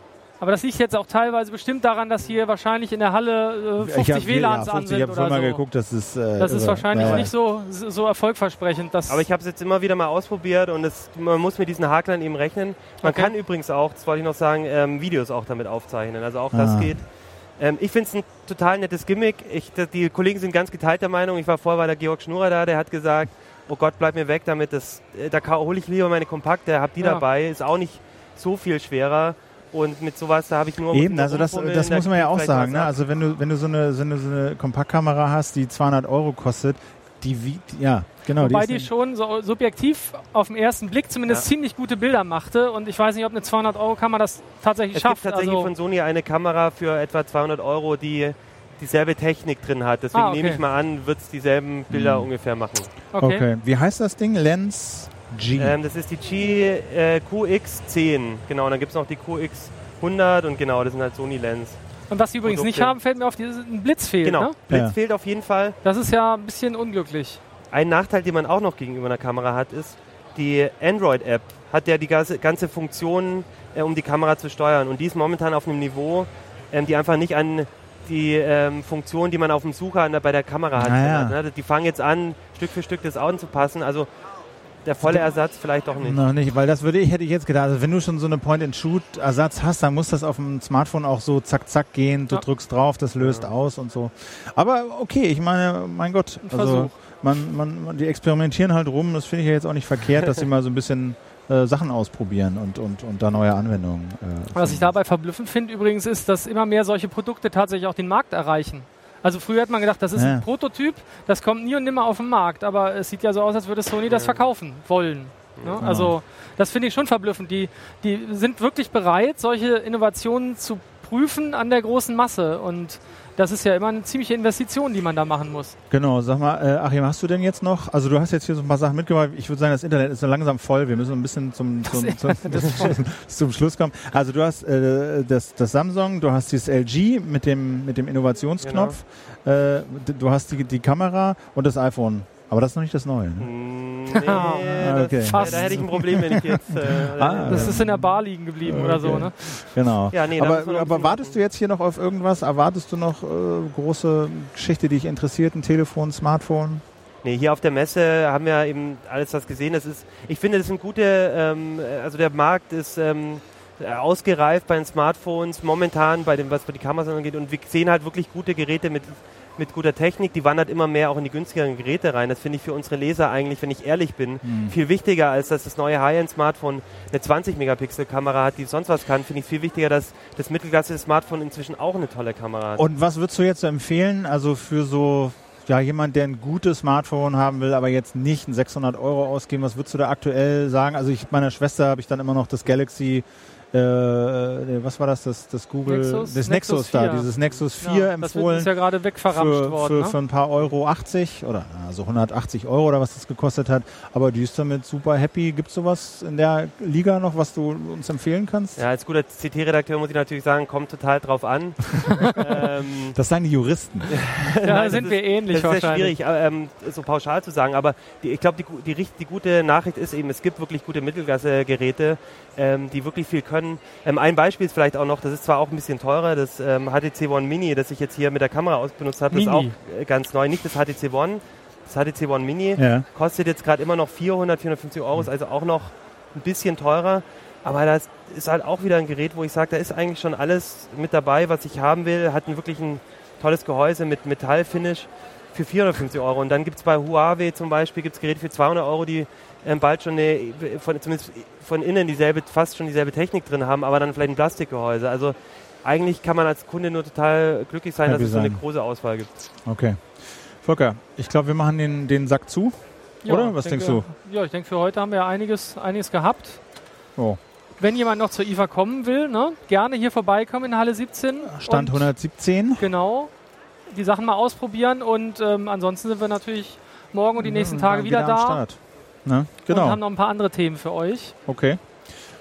aber das liegt jetzt auch teilweise bestimmt daran, dass hier wahrscheinlich in der Halle äh, 50 WLANs ja, 50, an sind. Ich habe vorhin mal geguckt, das ist. Äh, das ist wahrscheinlich ja. nicht so, so erfolgversprechend. Aber ich habe es jetzt immer wieder mal ausprobiert und es, man muss mit diesen Haklern eben rechnen. Man okay. kann übrigens auch, das wollte ich noch sagen, ähm, Videos auch damit aufzeichnen. Also auch ah. das geht. Ähm, ich finde es ein total nettes Gimmick. Ich, die Kollegen sind ganz geteilter Meinung. Ich war vorher bei der Georg Schnurrer da, der hat gesagt, oh Gott, bleib mir weg damit. Das, äh, da hole ich lieber meine Kompakte, hab die ja. dabei. Ist auch nicht so viel schwerer. Und mit sowas, da habe ich nur... Eben, also das, das muss man ja auch sagen. Ne? Also wenn du, wenn du so eine, so eine, so eine Kompaktkamera hast, die 200 Euro kostet, die wiegt, ja, genau. Wobei die, die schon so subjektiv auf den ersten Blick zumindest ja. ziemlich gute Bilder machte und ich weiß nicht, ob eine 200 Euro Kamera das tatsächlich es schafft. Es gibt tatsächlich also von Sony eine Kamera für etwa 200 Euro, die dieselbe Technik drin hat. Deswegen ah, okay. nehme ich mal an, wird es dieselben Bilder mhm. ungefähr machen. Okay. okay. Wie heißt das Ding? Lens G? Ähm, das ist die G äh, QX10. Genau, und dann gibt es noch die QX100 und genau, das sind halt Sony Lens. Und was sie übrigens Produkte. nicht haben, fällt mir auf, ein Blitz fehlt. Genau, ne? Blitz ja. fehlt auf jeden Fall. Das ist ja ein bisschen unglücklich. Ein Nachteil, den man auch noch gegenüber einer Kamera hat, ist, die Android-App hat ja die ganze Funktion, äh, um die Kamera zu steuern. Und die ist momentan auf einem Niveau, ähm, die einfach nicht an die ähm, Funktion, die man auf dem Sucher der, bei der Kamera hat. Ah, ja. ne? Die fangen jetzt an, Stück für Stück das anzupassen. Also der volle Ersatz vielleicht doch nicht. Noch nicht, weil das würde ich, hätte ich jetzt gedacht, also wenn du schon so eine Point-and-Shoot-Ersatz hast, dann muss das auf dem Smartphone auch so zack, zack gehen, du ja. drückst drauf, das löst ja. aus und so. Aber okay, ich meine, mein Gott, also man, man, die experimentieren halt rum, das finde ich ja jetzt auch nicht verkehrt, dass sie mal so ein bisschen äh, Sachen ausprobieren und, und, und da neue Anwendungen. Äh, Was ich dabei verblüffend finde übrigens ist, dass immer mehr solche Produkte tatsächlich auch den Markt erreichen. Also früher hat man gedacht, das ist ja. ein Prototyp, das kommt nie und nimmer auf den Markt, aber es sieht ja so aus, als würde Sony das verkaufen wollen. Ne? Genau. Also das finde ich schon verblüffend. Die, die sind wirklich bereit, solche Innovationen zu prüfen an der großen Masse und das ist ja immer eine ziemliche Investition, die man da machen muss. Genau, sag mal, äh, Achim, hast du denn jetzt noch, also du hast jetzt hier so ein paar Sachen mitgebracht, ich würde sagen, das Internet ist so langsam voll, wir müssen ein bisschen zum, zum, zum, zum Schluss kommen. Also du hast äh, das, das Samsung, du hast dieses LG mit dem, mit dem Innovationsknopf, genau. äh, du hast die, die Kamera und das iPhone. Aber das ist noch nicht das Neue. Ne? Mm, nee, ah, okay. fast. da hätte ich ein Problem, wenn ich jetzt. Äh, ah, das ist in der Bar liegen geblieben okay. oder so, ne? Genau. Ja, nee, aber aber wartest du jetzt hier noch auf irgendwas? Erwartest du noch äh, große Geschichte, die dich interessiert? Ein Telefon, Smartphone? Nee, hier auf der Messe haben wir eben alles das gesehen. Das ist, ich finde, das sind gute, ähm, also der Markt ist ähm, ausgereift bei den Smartphones, momentan bei dem, was für die Kameras angeht. Und wir sehen halt wirklich gute Geräte mit mit guter Technik, die wandert immer mehr auch in die günstigeren Geräte rein. Das finde ich für unsere Leser eigentlich, wenn ich ehrlich bin, mhm. viel wichtiger, als dass das neue High-End-Smartphone eine 20-Megapixel-Kamera hat, die sonst was kann. Finde ich viel wichtiger, dass das Mittelklasse-Smartphone inzwischen auch eine tolle Kamera hat. Und was würdest du jetzt empfehlen, also für so ja, jemand, der ein gutes Smartphone haben will, aber jetzt nicht ein 600 Euro ausgeben, was würdest du da aktuell sagen? Also ich meiner Schwester habe ich dann immer noch das Galaxy äh, was war das, das, das Google, Nexus? das Nexus, Nexus da, dieses Nexus 4 ja, empfohlen. Das ist ja gerade wegverramscht für, worden. Für, ne? für ein paar Euro 80 oder also 180 Euro oder was das gekostet hat. Aber die ist damit super happy. Gibt es sowas in der Liga noch, was du uns empfehlen kannst? Ja, als guter CT-Redakteur muss ich natürlich sagen, kommt total drauf an. ähm, das sagen die Juristen. ja, da sind wir ähnlich Das ist sehr schwierig, ähm, so pauschal zu sagen. Aber die, ich glaube, die, die, die gute Nachricht ist eben, es gibt wirklich gute Mittelklasse-Geräte, ähm, die wirklich viel können. Ähm, ein Beispiel ist vielleicht auch noch, das ist zwar auch ein bisschen teurer, das ähm, HTC One Mini, das ich jetzt hier mit der Kamera ausbenutzt habe, ist auch äh, ganz neu. Nicht das HTC One, das HTC One Mini ja. kostet jetzt gerade immer noch 400, 450 Euro, ist also auch noch ein bisschen teurer. Aber das ist halt auch wieder ein Gerät, wo ich sage, da ist eigentlich schon alles mit dabei, was ich haben will. Hat ein wirklich ein tolles Gehäuse mit Metallfinish für 450 Euro. Und dann gibt es bei Huawei zum Beispiel gibt's Geräte für 200 Euro, die ähm, bald schon eine, von, zumindest von innen dieselbe, fast schon dieselbe Technik drin haben, aber dann vielleicht ein Plastikgehäuse. Also eigentlich kann man als Kunde nur total glücklich sein, Happy dass es so eine große Auswahl gibt. Okay. Volker, ich glaube, wir machen den, den Sack zu. Ja, oder? Was denke, denkst du? Ja, ich denke, für heute haben wir einiges, einiges gehabt. Oh. Wenn jemand noch zur IFA kommen will, ne, gerne hier vorbeikommen in Halle 17. Stand 117. Genau. Die Sachen mal ausprobieren und ähm, ansonsten sind wir natürlich morgen und die nächsten Tage wieder, wieder da. Ne? Genau. Und haben noch ein paar andere Themen für euch. Okay.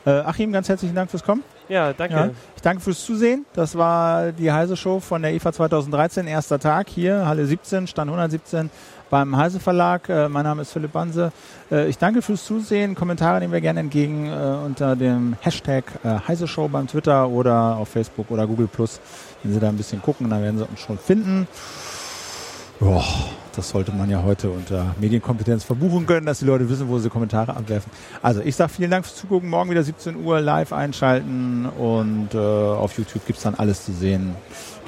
Äh, Achim, ganz herzlichen Dank fürs Kommen. Ja, danke. Ja, ich danke fürs Zusehen. Das war die Heise Show von der IFA 2013, erster Tag hier, Halle 17, Stand 117 beim Heise Verlag. Äh, mein Name ist Philipp Banse. Äh, ich danke fürs Zusehen. Kommentare nehmen wir gerne entgegen äh, unter dem Hashtag äh, Heise Show beim Twitter oder auf Facebook oder Google Plus. Wenn Sie da ein bisschen gucken, dann werden Sie uns schon finden. Boah, das sollte man ja heute unter Medienkompetenz verbuchen können, dass die Leute wissen, wo sie Kommentare abwerfen. Also ich sage vielen Dank fürs Zugucken. Morgen wieder 17 Uhr live einschalten und äh, auf YouTube gibt es dann alles zu sehen.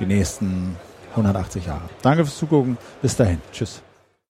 Die nächsten 180 Jahre. Danke fürs Zugucken. Bis dahin. Tschüss.